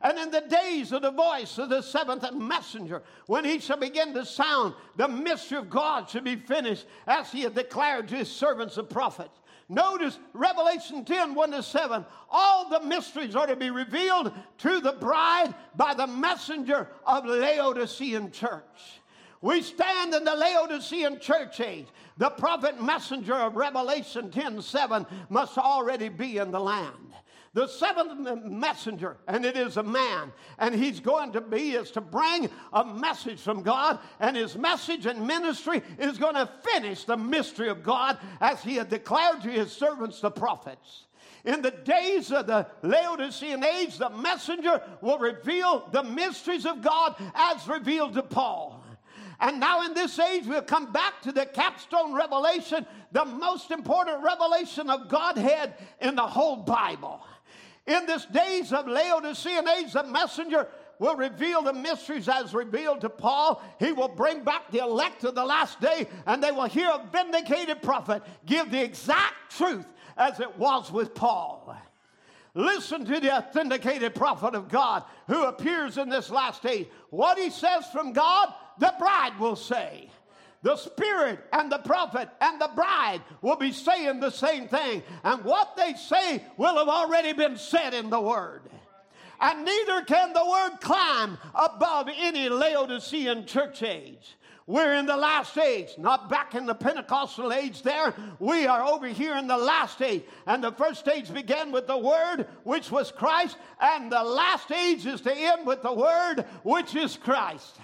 And in the days of the voice of the seventh messenger, when he shall begin to sound, the mystery of God shall be finished, as he had declared to his servants the prophets. Notice Revelation 10 1 to 7. All the mysteries are to be revealed to the bride by the messenger of Laodicean church. We stand in the Laodicean church age. The prophet messenger of Revelation 10 7 must already be in the land. The seventh messenger, and it is a man, and he's going to be is to bring a message from God, and his message and ministry is going to finish the mystery of God as he had declared to his servants, the prophets. In the days of the Laodicean age, the messenger will reveal the mysteries of God as revealed to Paul. And now in this age, we'll come back to the capstone revelation, the most important revelation of Godhead in the whole Bible. In this days of Laodicean age, the messenger will reveal the mysteries as revealed to Paul. He will bring back the elect of the last day, and they will hear a vindicated prophet give the exact truth as it was with Paul. Listen to the authenticated prophet of God who appears in this last age. What he says from God, the bride will say. The Spirit and the prophet and the bride will be saying the same thing. And what they say will have already been said in the Word. And neither can the Word climb above any Laodicean church age. We're in the last age, not back in the Pentecostal age there. We are over here in the last age. And the first age began with the Word, which was Christ, and the last age is to end with the Word, which is Christ.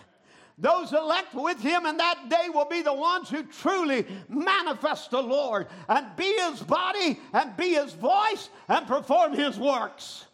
Those elect with him in that day will be the ones who truly manifest the Lord and be his body and be his voice and perform his works.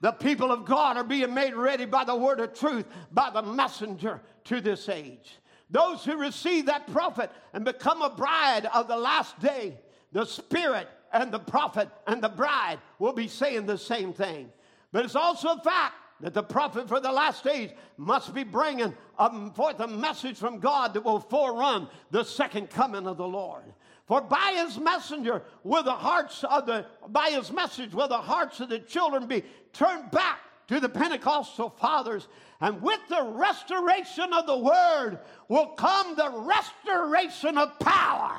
The people of God are being made ready by the word of truth, by the messenger to this age. Those who receive that prophet and become a bride of the last day, the Spirit and the prophet and the bride will be saying the same thing. But it's also a fact that the prophet for the last days must be bringing um, forth a message from God that will forerun the second coming of the Lord. For by his messenger will the hearts of the by his message will the hearts of the children be turned back to the Pentecostal fathers. And with the restoration of the word will come the restoration of power.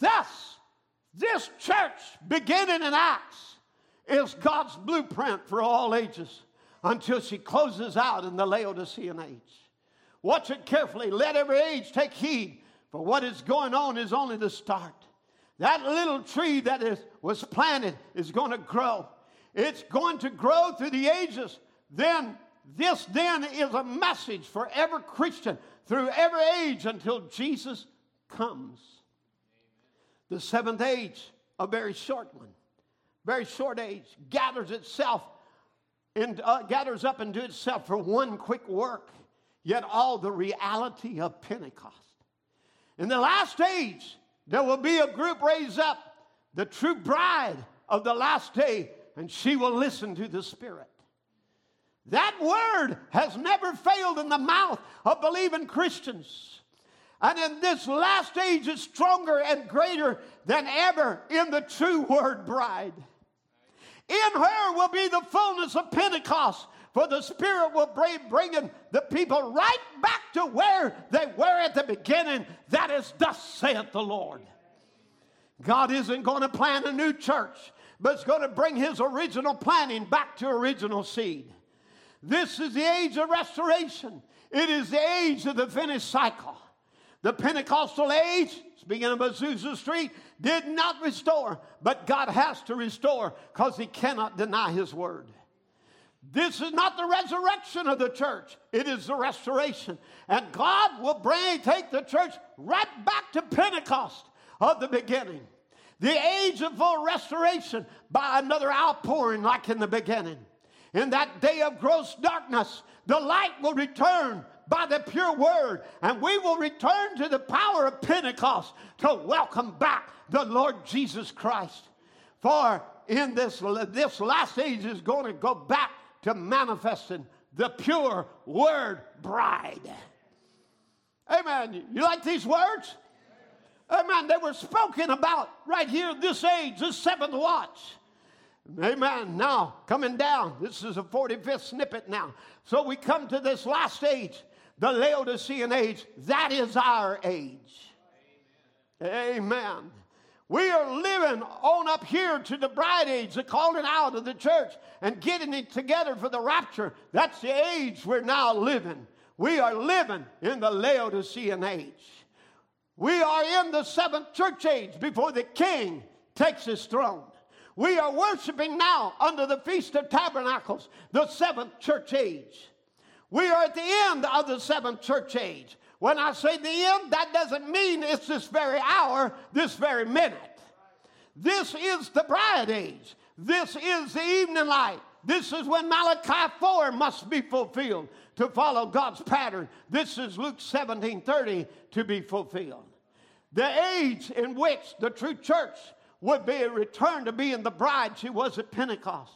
Thus This church, beginning in Acts, is God's blueprint for all ages until she closes out in the Laodicean age. Watch it carefully. Let every age take heed, for what is going on is only the start. That little tree that is, was planted is going to grow. It's going to grow through the ages. Then, this then is a message for every Christian through every age until Jesus comes. The seventh age, a very short one, very short age, gathers itself and uh, gathers up into itself for one quick work, yet all the reality of Pentecost. In the last age, there will be a group raised up, the true bride of the last day, and she will listen to the Spirit. That word has never failed in the mouth of believing Christians. And in this last age, it's stronger and greater than ever in the true word bride. In her will be the fullness of Pentecost, for the Spirit will bring bringing the people right back to where they were at the beginning. That is, thus saith the Lord. God isn't going to plant a new church, but it's going to bring his original planting back to original seed. This is the age of restoration. It is the age of the finished cycle. The Pentecostal age, speaking of Azusa Street, did not restore, but God has to restore because He cannot deny His word. This is not the resurrection of the church, it is the restoration. And God will bring, take the church right back to Pentecost of the beginning. The age of full restoration by another outpouring like in the beginning. In that day of gross darkness, the light will return by the pure word, and we will return to the power of Pentecost to welcome back the Lord Jesus Christ. For in this, this last age is going to go back to manifesting the pure word bride. Amen. You like these words? Amen. They were spoken about right here, this age, this seventh watch. Amen. Now, coming down, this is a 45th snippet now. So we come to this last age, the Laodicean age. That is our age. Amen. Amen. We are living on up here to the bride age, the calling out of the church and getting it together for the rapture. That's the age we're now living. We are living in the Laodicean age. We are in the seventh church age before the king takes his throne. We are worshiping now under the Feast of Tabernacles, the seventh church age. We are at the end of the seventh church age. When I say the end, that doesn't mean it's this very hour, this very minute. This is the bride age. This is the evening light. This is when Malachi 4 must be fulfilled to follow God's pattern. This is Luke 17 30 to be fulfilled. The age in which the true church would be returned to being the bride she was at Pentecost.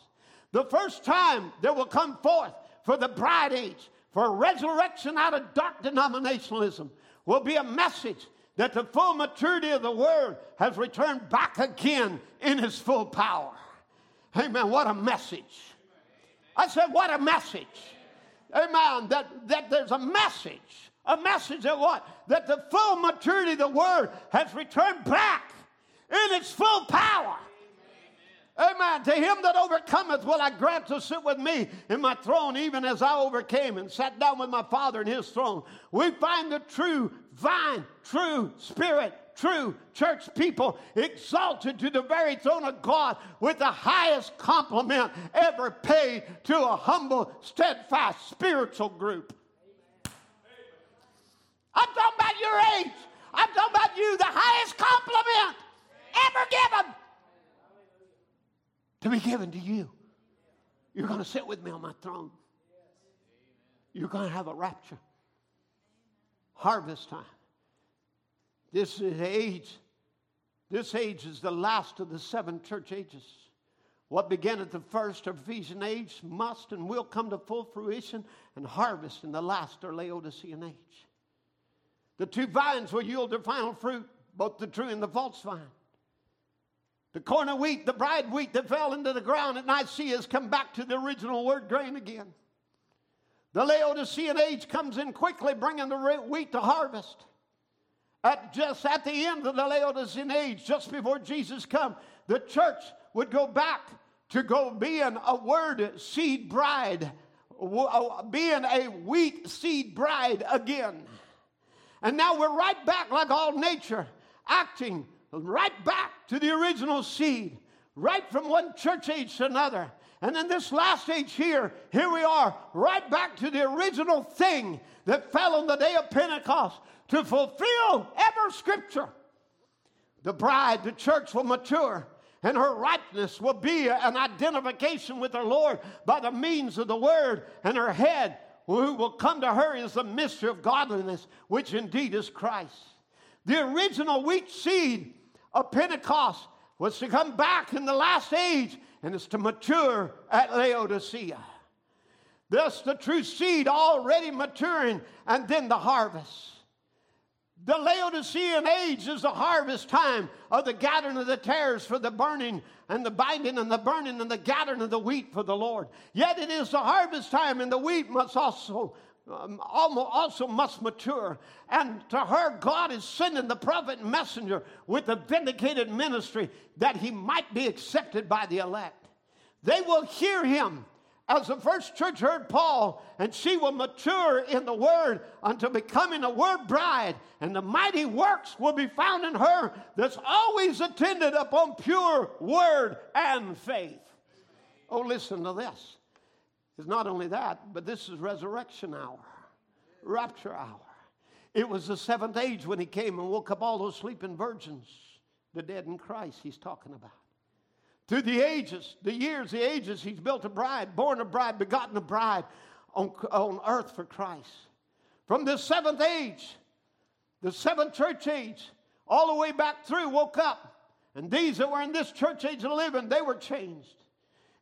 The first time there will come forth for the bride age, for resurrection out of dark denominationalism, will be a message that the full maturity of the word has returned back again in its full power. Amen. What a message. I said, what a message. Amen. That, that there's a message. A message that what? That the full maturity of the word has returned back in its full power. Amen. To him that overcometh will I grant to sit with me in my throne, even as I overcame and sat down with my Father in his throne. We find the true vine, true spirit, true church people exalted to the very throne of God with the highest compliment ever paid to a humble, steadfast spiritual group. I'm talking about your age. I'm talking about you, the highest compliment ever given to be given to you. You're going to sit with me on my throne. You're going to have a rapture. Harvest time. This is age. This age is the last of the seven church ages. What began at the first Ephesian age must and will come to full fruition and harvest in the last or Laodicean age. The two vines will yield their final fruit, both the true and the false vine. The corn of wheat, the bride wheat that fell into the ground at Nicaea has come back to the original word grain again. The Laodicean age comes in quickly, bringing the wheat to harvest. at just at the end of the Laodicean age, just before Jesus come, the church would go back to go being a word seed bride, being a wheat seed bride again. And now we're right back, like all nature, acting right back to the original seed, right from one church age to another. And in this last age here, here we are, right back to the original thing that fell on the day of Pentecost to fulfill ever scripture. The bride, the church will mature, and her ripeness will be an identification with the Lord by the means of the word, and her head who will come to her is the mystery of godliness, which indeed is Christ. The original wheat seed of Pentecost was to come back in the last age and is to mature at Laodicea. Thus, the true seed already maturing, and then the harvest. The Laodicean age is the harvest time of the gathering of the tares for the burning and the binding and the burning and the gathering of the wheat for the Lord. Yet it is the harvest time, and the wheat must also Um, also must mature. And to her, God is sending the prophet and messenger with the vindicated ministry that he might be accepted by the elect. They will hear him as the first church heard Paul, and she will mature in the word until becoming a word bride, and the mighty works will be found in her that's always attended upon pure word and faith. Oh, listen to this. It's not only that, but this is resurrection hour, rapture hour. It was the seventh age when he came and woke up all those sleeping virgins, the dead in Christ he's talking about. Through the ages, the years, the ages, he's built a bride, born a bride, begotten a bride on, on earth for Christ. From the seventh age, the seventh church age, all the way back through, woke up. And these that were in this church age of living, they were changed.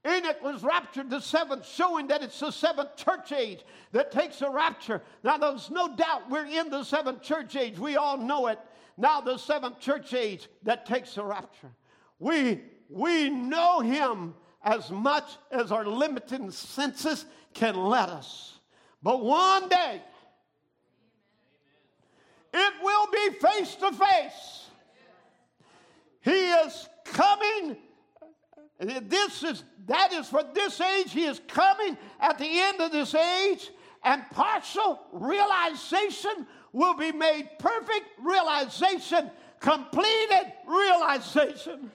Enoch was raptured the seventh, showing that it's the seventh church age that takes the rapture. Now, there's no doubt we're in the seventh church age. We all know it. Now, the seventh church age that takes the rapture. We, we know him as much as our limited senses can let us. But one day, it will be face to face. He is coming this is that is for this age. He is coming at the end of this age, and partial realization will be made perfect realization, completed realization.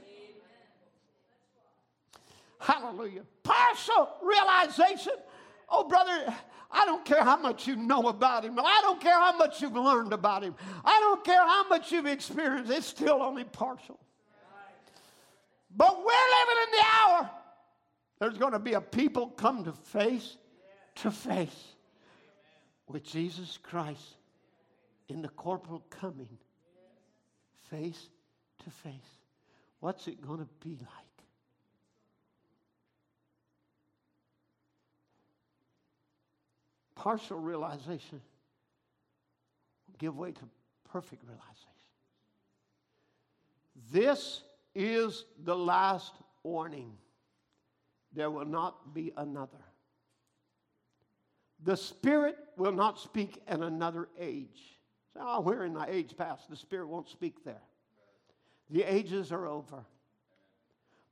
Hallelujah. Partial realization. Oh, brother, I don't care how much you know about him. I don't care how much you've learned about him. I don't care how much you've experienced. It's still only partial. But we're living in the hour. There's going to be a people come to face to face with Jesus Christ in the corporal coming, face to face. What's it going to be like? Partial realization will give way to perfect realization. This is the last warning. There will not be another. The Spirit will not speak in another age. So, oh, we're in the age past. The Spirit won't speak there. The ages are over.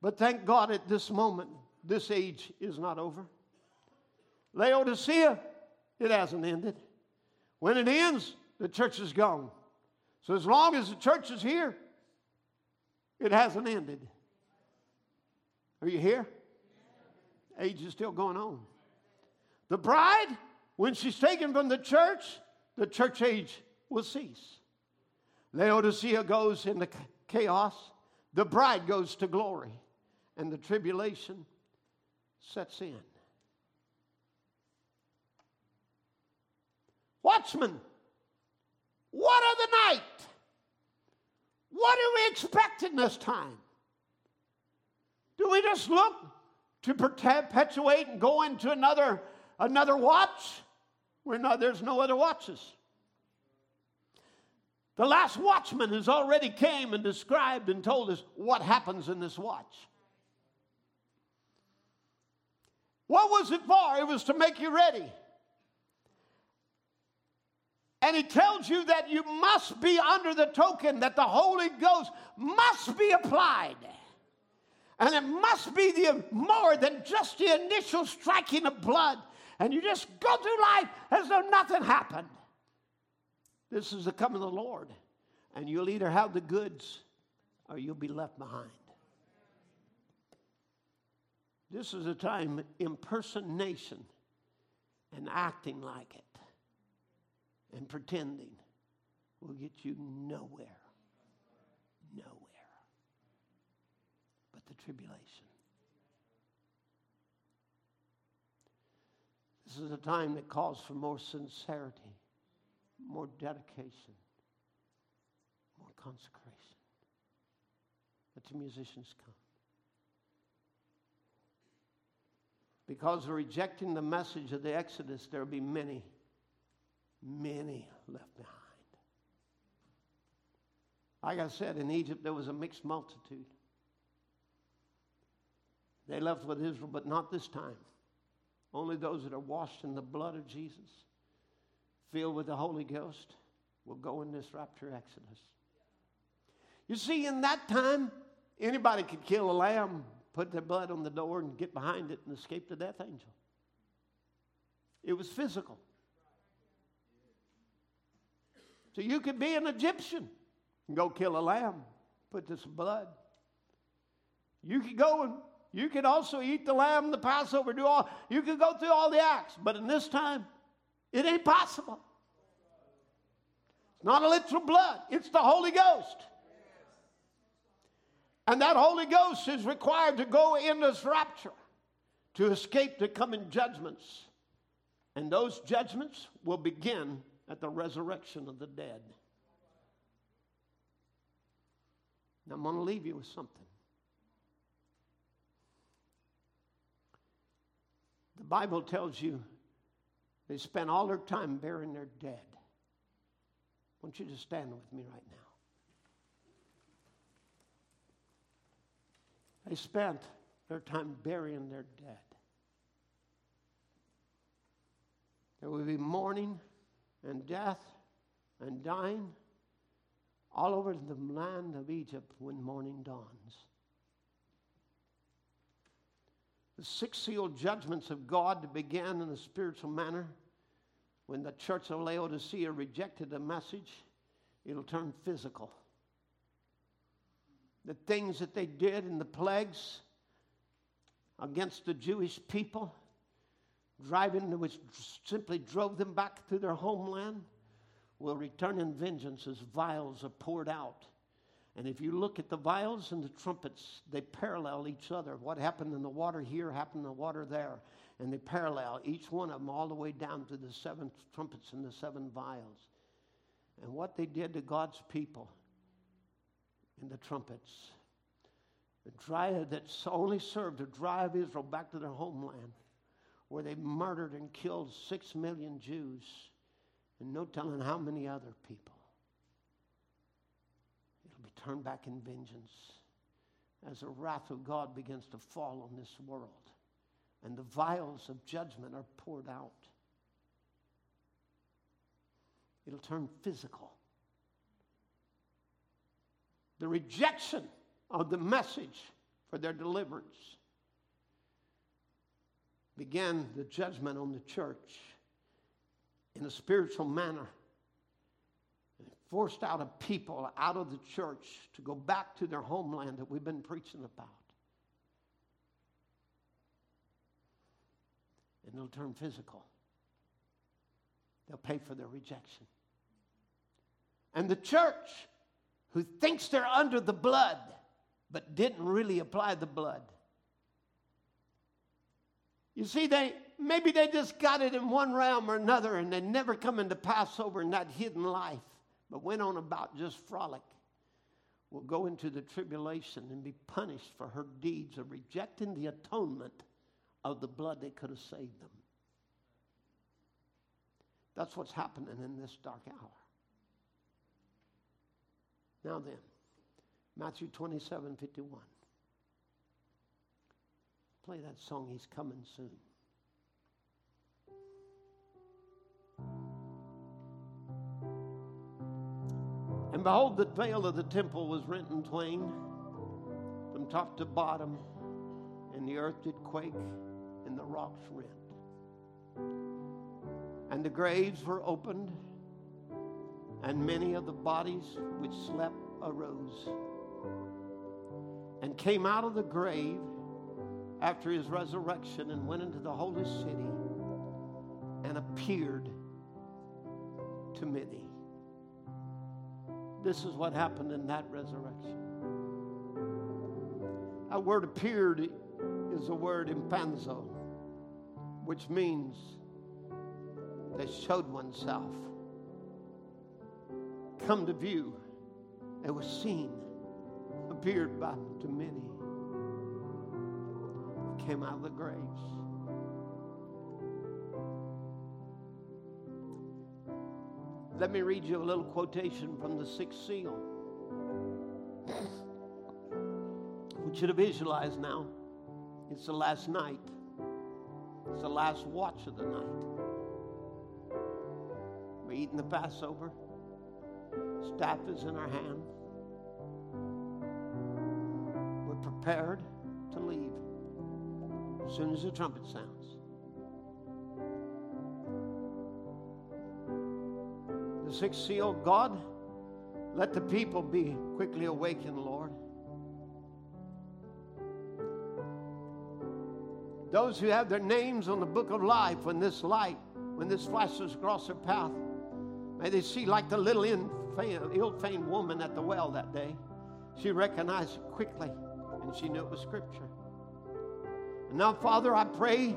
But thank God at this moment, this age is not over. Laodicea, it hasn't ended. When it ends, the church is gone. So as long as the church is here, it hasn't ended. Are you here? Age is still going on. The bride, when she's taken from the church, the church age will cease. Laodicea goes into chaos. The bride goes to glory. And the tribulation sets in. Watchman, what of the night? What are we expecting this time? Do we just look to perpetuate and go into another, another watch? Not, there's no other watches. The last watchman has already came and described and told us what happens in this watch. What was it for? It was to make you ready. And he tells you that you must be under the token, that the Holy Ghost must be applied. And it must be the, more than just the initial striking of blood. And you just go through life as though nothing happened. This is the coming of the Lord. And you'll either have the goods or you'll be left behind. This is a time impersonation and acting like it and pretending will get you nowhere. Nowhere. But the tribulation. This is a time that calls for more sincerity, more dedication, more consecration. Let the musicians come. Because rejecting the message of the Exodus, there will be many, many left behind. Like I said, in Egypt, there was a mixed multitude. They left with Israel, but not this time. Only those that are washed in the blood of Jesus, filled with the Holy Ghost, will go in this rapture exodus. You see, in that time, anybody could kill a lamb put their blood on the door and get behind it and escape the death angel. It was physical. So you could be an Egyptian and go kill a lamb, put this blood. You could go and you could also eat the lamb, the Passover, do all, you could go through all the acts. But in this time, it ain't possible. It's not a literal blood, it's the Holy Ghost. And that Holy Ghost is required to go in this rapture to escape the coming judgments. And those judgments will begin at the resurrection of the dead. Now, I'm going to leave you with something. The Bible tells you they spent all their time burying their dead. I want you to stand with me right now. They spent their time burying their dead. There will be mourning and death and dying all over the land of Egypt when morning dawns. The six sealed judgments of God began in a spiritual manner. When the church of Laodicea rejected the message, it'll turn physical the things that they did and the plagues against the Jewish people, driving which simply drove them back to their homeland, will return in vengeance as vials are poured out. And if you look at the vials and the trumpets, they parallel each other. What happened in the water here happened in the water there. And they parallel each one of them all the way down to the seven trumpets and the seven vials. And what they did to God's people in the trumpets. The drive that only served to drive Israel back to their homeland, where they murdered and killed six million Jews, and no telling how many other people. It'll be turned back in vengeance as the wrath of God begins to fall on this world, and the vials of judgment are poured out. It'll turn physical the rejection of the message for their deliverance began the judgment on the church in a spiritual manner. It forced out a people out of the church to go back to their homeland that we've been preaching about. And they'll turn physical. They'll pay for their rejection. And the church who thinks they're under the blood but didn't really apply the blood. You see, they maybe they just got it in one realm or another and they never come into Passover in that hidden life, but went on about just frolic. Will go into the tribulation and be punished for her deeds of rejecting the atonement of the blood that could have saved them. That's what's happening in this dark hour. Now then, Matthew 27 51. Play that song, He's Coming Soon. And behold, the veil of the temple was rent in twain from top to bottom, and the earth did quake, and the rocks rent. And the graves were opened, and many of the bodies which slept arose and came out of the grave after his resurrection and went into the holy city and appeared to many. This is what happened in that resurrection. That word appeared is the word emphanizo, which means they showed oneself. Come to view. It was seen, appeared by to many. Came out of the graves. Let me read you a little quotation from the sixth seal. want you to visualize now. It's the last night. It's the last watch of the night. We're eating the Passover. Staff is in our hand. We're prepared to leave as soon as the trumpet sounds. The sixth seal, God, let the people be quickly awakened, Lord. Those who have their names on the book of life when this light, when this flashes across their path, may they see like the little ill-famed woman at the well that day. She recognized it quickly, and she knew it was Scripture. Now, Father, I pray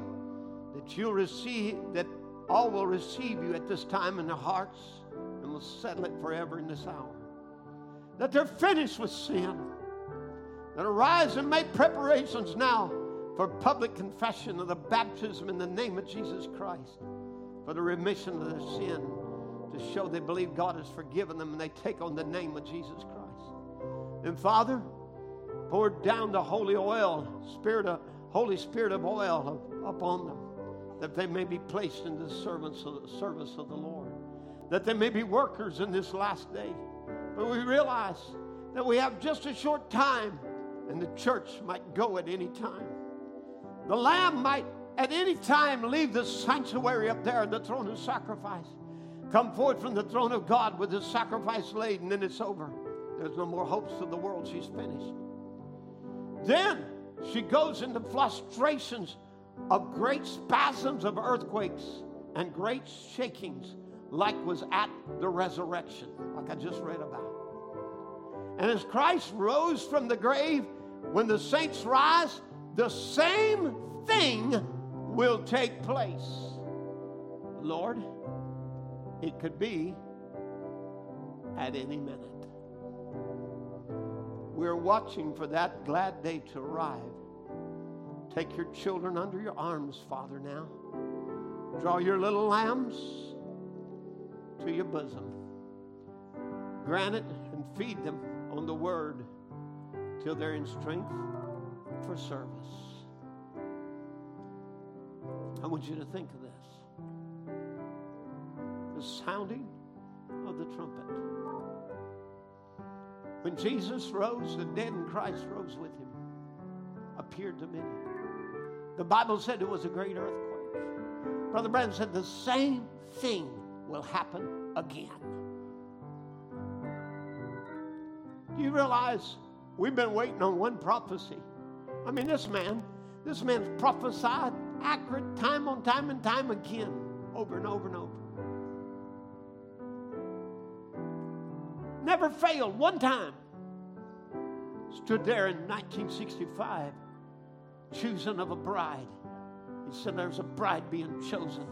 that you'll receive, that all will receive you at this time in their hearts and will settle it forever in this hour. That they're finished with sin. That arise and make preparations now for public confession of the baptism in the name of Jesus Christ, for the remission of their sin, to show they believe God has forgiven them and they take on the name of Jesus Christ. And Father, pour down the holy oil, spirit of Holy Spirit of oil upon them, that they may be placed in the service of the service of the Lord, that they may be workers in this last day. But we realize that we have just a short time, and the church might go at any time. The lamb might at any time leave the sanctuary up there, the throne of sacrifice. Come forth from the throne of God with his sacrifice laid, and then it's over. There's no more hopes of the world. She's finished. Then she goes into frustrations of great spasms of earthquakes and great shakings, like was at the resurrection, like I just read about. And as Christ rose from the grave, when the saints rise, the same thing will take place. Lord, it could be at any minute. We're watching for that glad day to arrive. Take your children under your arms, Father, now. Draw your little lambs to your bosom. Grant it and feed them on the word till they're in strength for service. I want you to think of this the sounding of the trumpet. When Jesus rose, the dead in Christ rose with him, appeared to many. The Bible said it was a great earthquake. Brother Branham said the same thing will happen again. Do you realize we've been waiting on one prophecy? I mean, this man, this man's prophesied accurate time on time and time again, over and over and over. Never failed one time. Stood there in 1965, choosing of a bride. He said, There's a bride being chosen.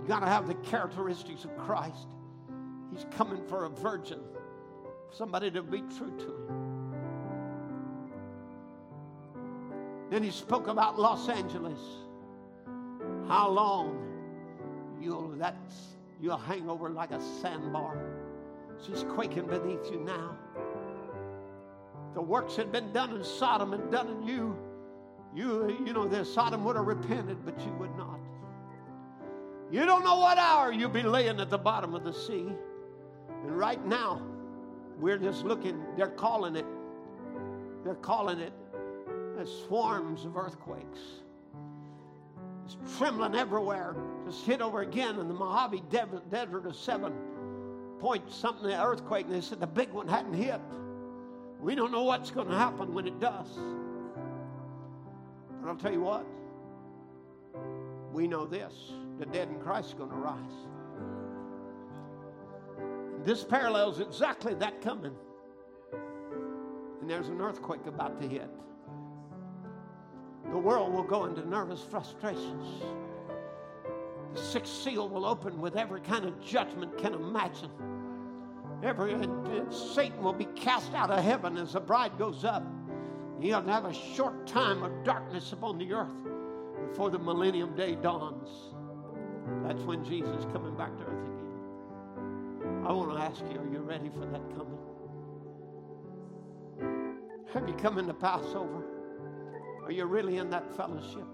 You got to have the characteristics of Christ. He's coming for a virgin, somebody to be true to him. Then he spoke about Los Angeles. How long you'll that's you'll hang over like a sandbar. She's quaking beneath you now. The works had been done in Sodom and done in you. You, you know, the Sodom would have repented, but you would not. You don't know what hour you'll be laying at the bottom of the sea. And right now, we're just looking, they're calling it, they're calling it as swarms of earthquakes. It's trembling everywhere. Just hit over again in the Mojave Desert, of seven point something earthquake, and they said the big one hadn't hit. We don't know what's going to happen when it does. But I'll tell you what, we know this the dead in Christ are going to rise. This parallels exactly that coming. And there's an earthquake about to hit. The world will go into nervous frustrations. The sixth seal will open with every kind of judgment can imagine. Every uh, Satan will be cast out of heaven as the bride goes up. He'll have a short time of darkness upon the earth before the millennium day dawns. That's when Jesus coming back to earth again. I want to ask you, are you ready for that coming? Have you come into Passover? Are you really in that fellowship?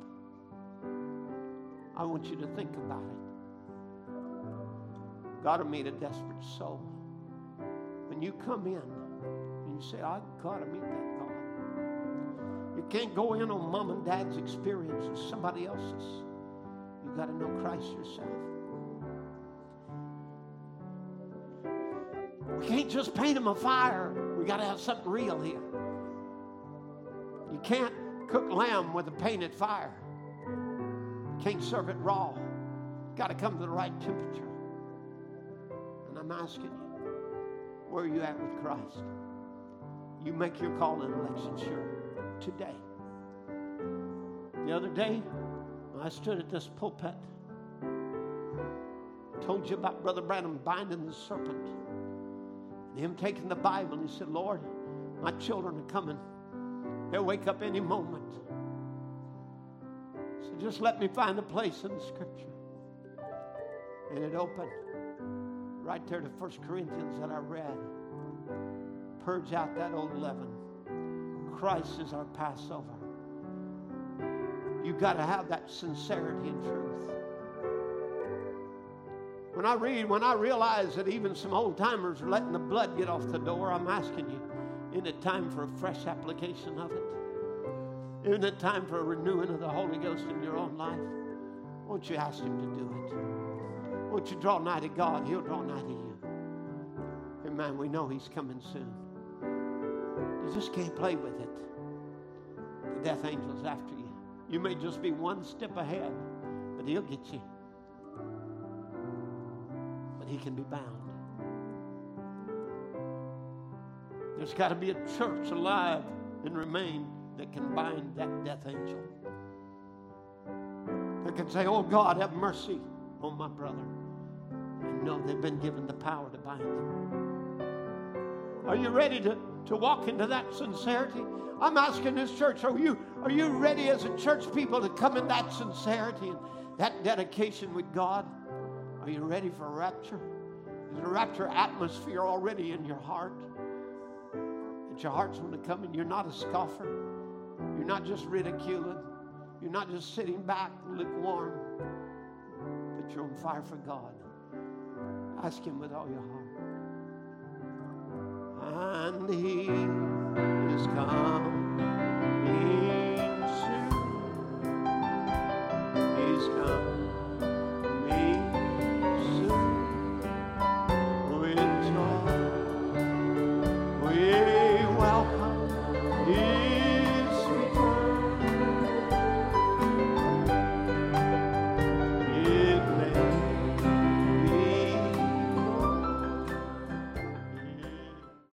I want you to think about it. God will meet a desperate soul. When you come in and you say, I've got to meet that God. You can't go in on mom and dad's experience or somebody else's. You've got to know Christ yourself. We can't just paint him a fire. We got to have something real here. You can't cook lamb with a painted fire. Can't serve it raw. Got to come to the right temperature. And I'm asking you, where are you at with Christ? You make your call and election sure today. The other day, I stood at this pulpit, told you about Brother Branham binding the serpent, and him taking the Bible, and he said, Lord, my children are coming. They'll wake up any moment. Just let me find a place in the scripture. And it opened right there to First Corinthians that I read. Purge out that old leaven. Christ is our Passover. You've got to have that sincerity and truth. When I read, when I realize that even some old timers are letting the blood get off the door, I'm asking you, isn't it time for a fresh application of it? Isn't it time for a renewing of the Holy Ghost in your own life? Won't you ask Him to do it? Won't you draw nigh to God? He'll draw nigh to you. Amen. We know He's coming soon. You just can't play with it. The death angel's after you. You may just be one step ahead, but He'll get you. But He can be bound. There's got to be a church alive and remain that can bind that death angel. That can say, Oh God, have mercy on my brother. And know they've been given the power to bind. Are you ready to, to walk into that sincerity? I'm asking this church, are you, are you ready as a church people to come in that sincerity and that dedication with God? Are you ready for rapture? Is a rapture atmosphere already in your heart? That your heart's going to come and you're not a scoffer. You're not just ridiculing. You're not just sitting back lukewarm, but you're on fire for God. Ask Him with all your heart. And He is coming soon. He's coming.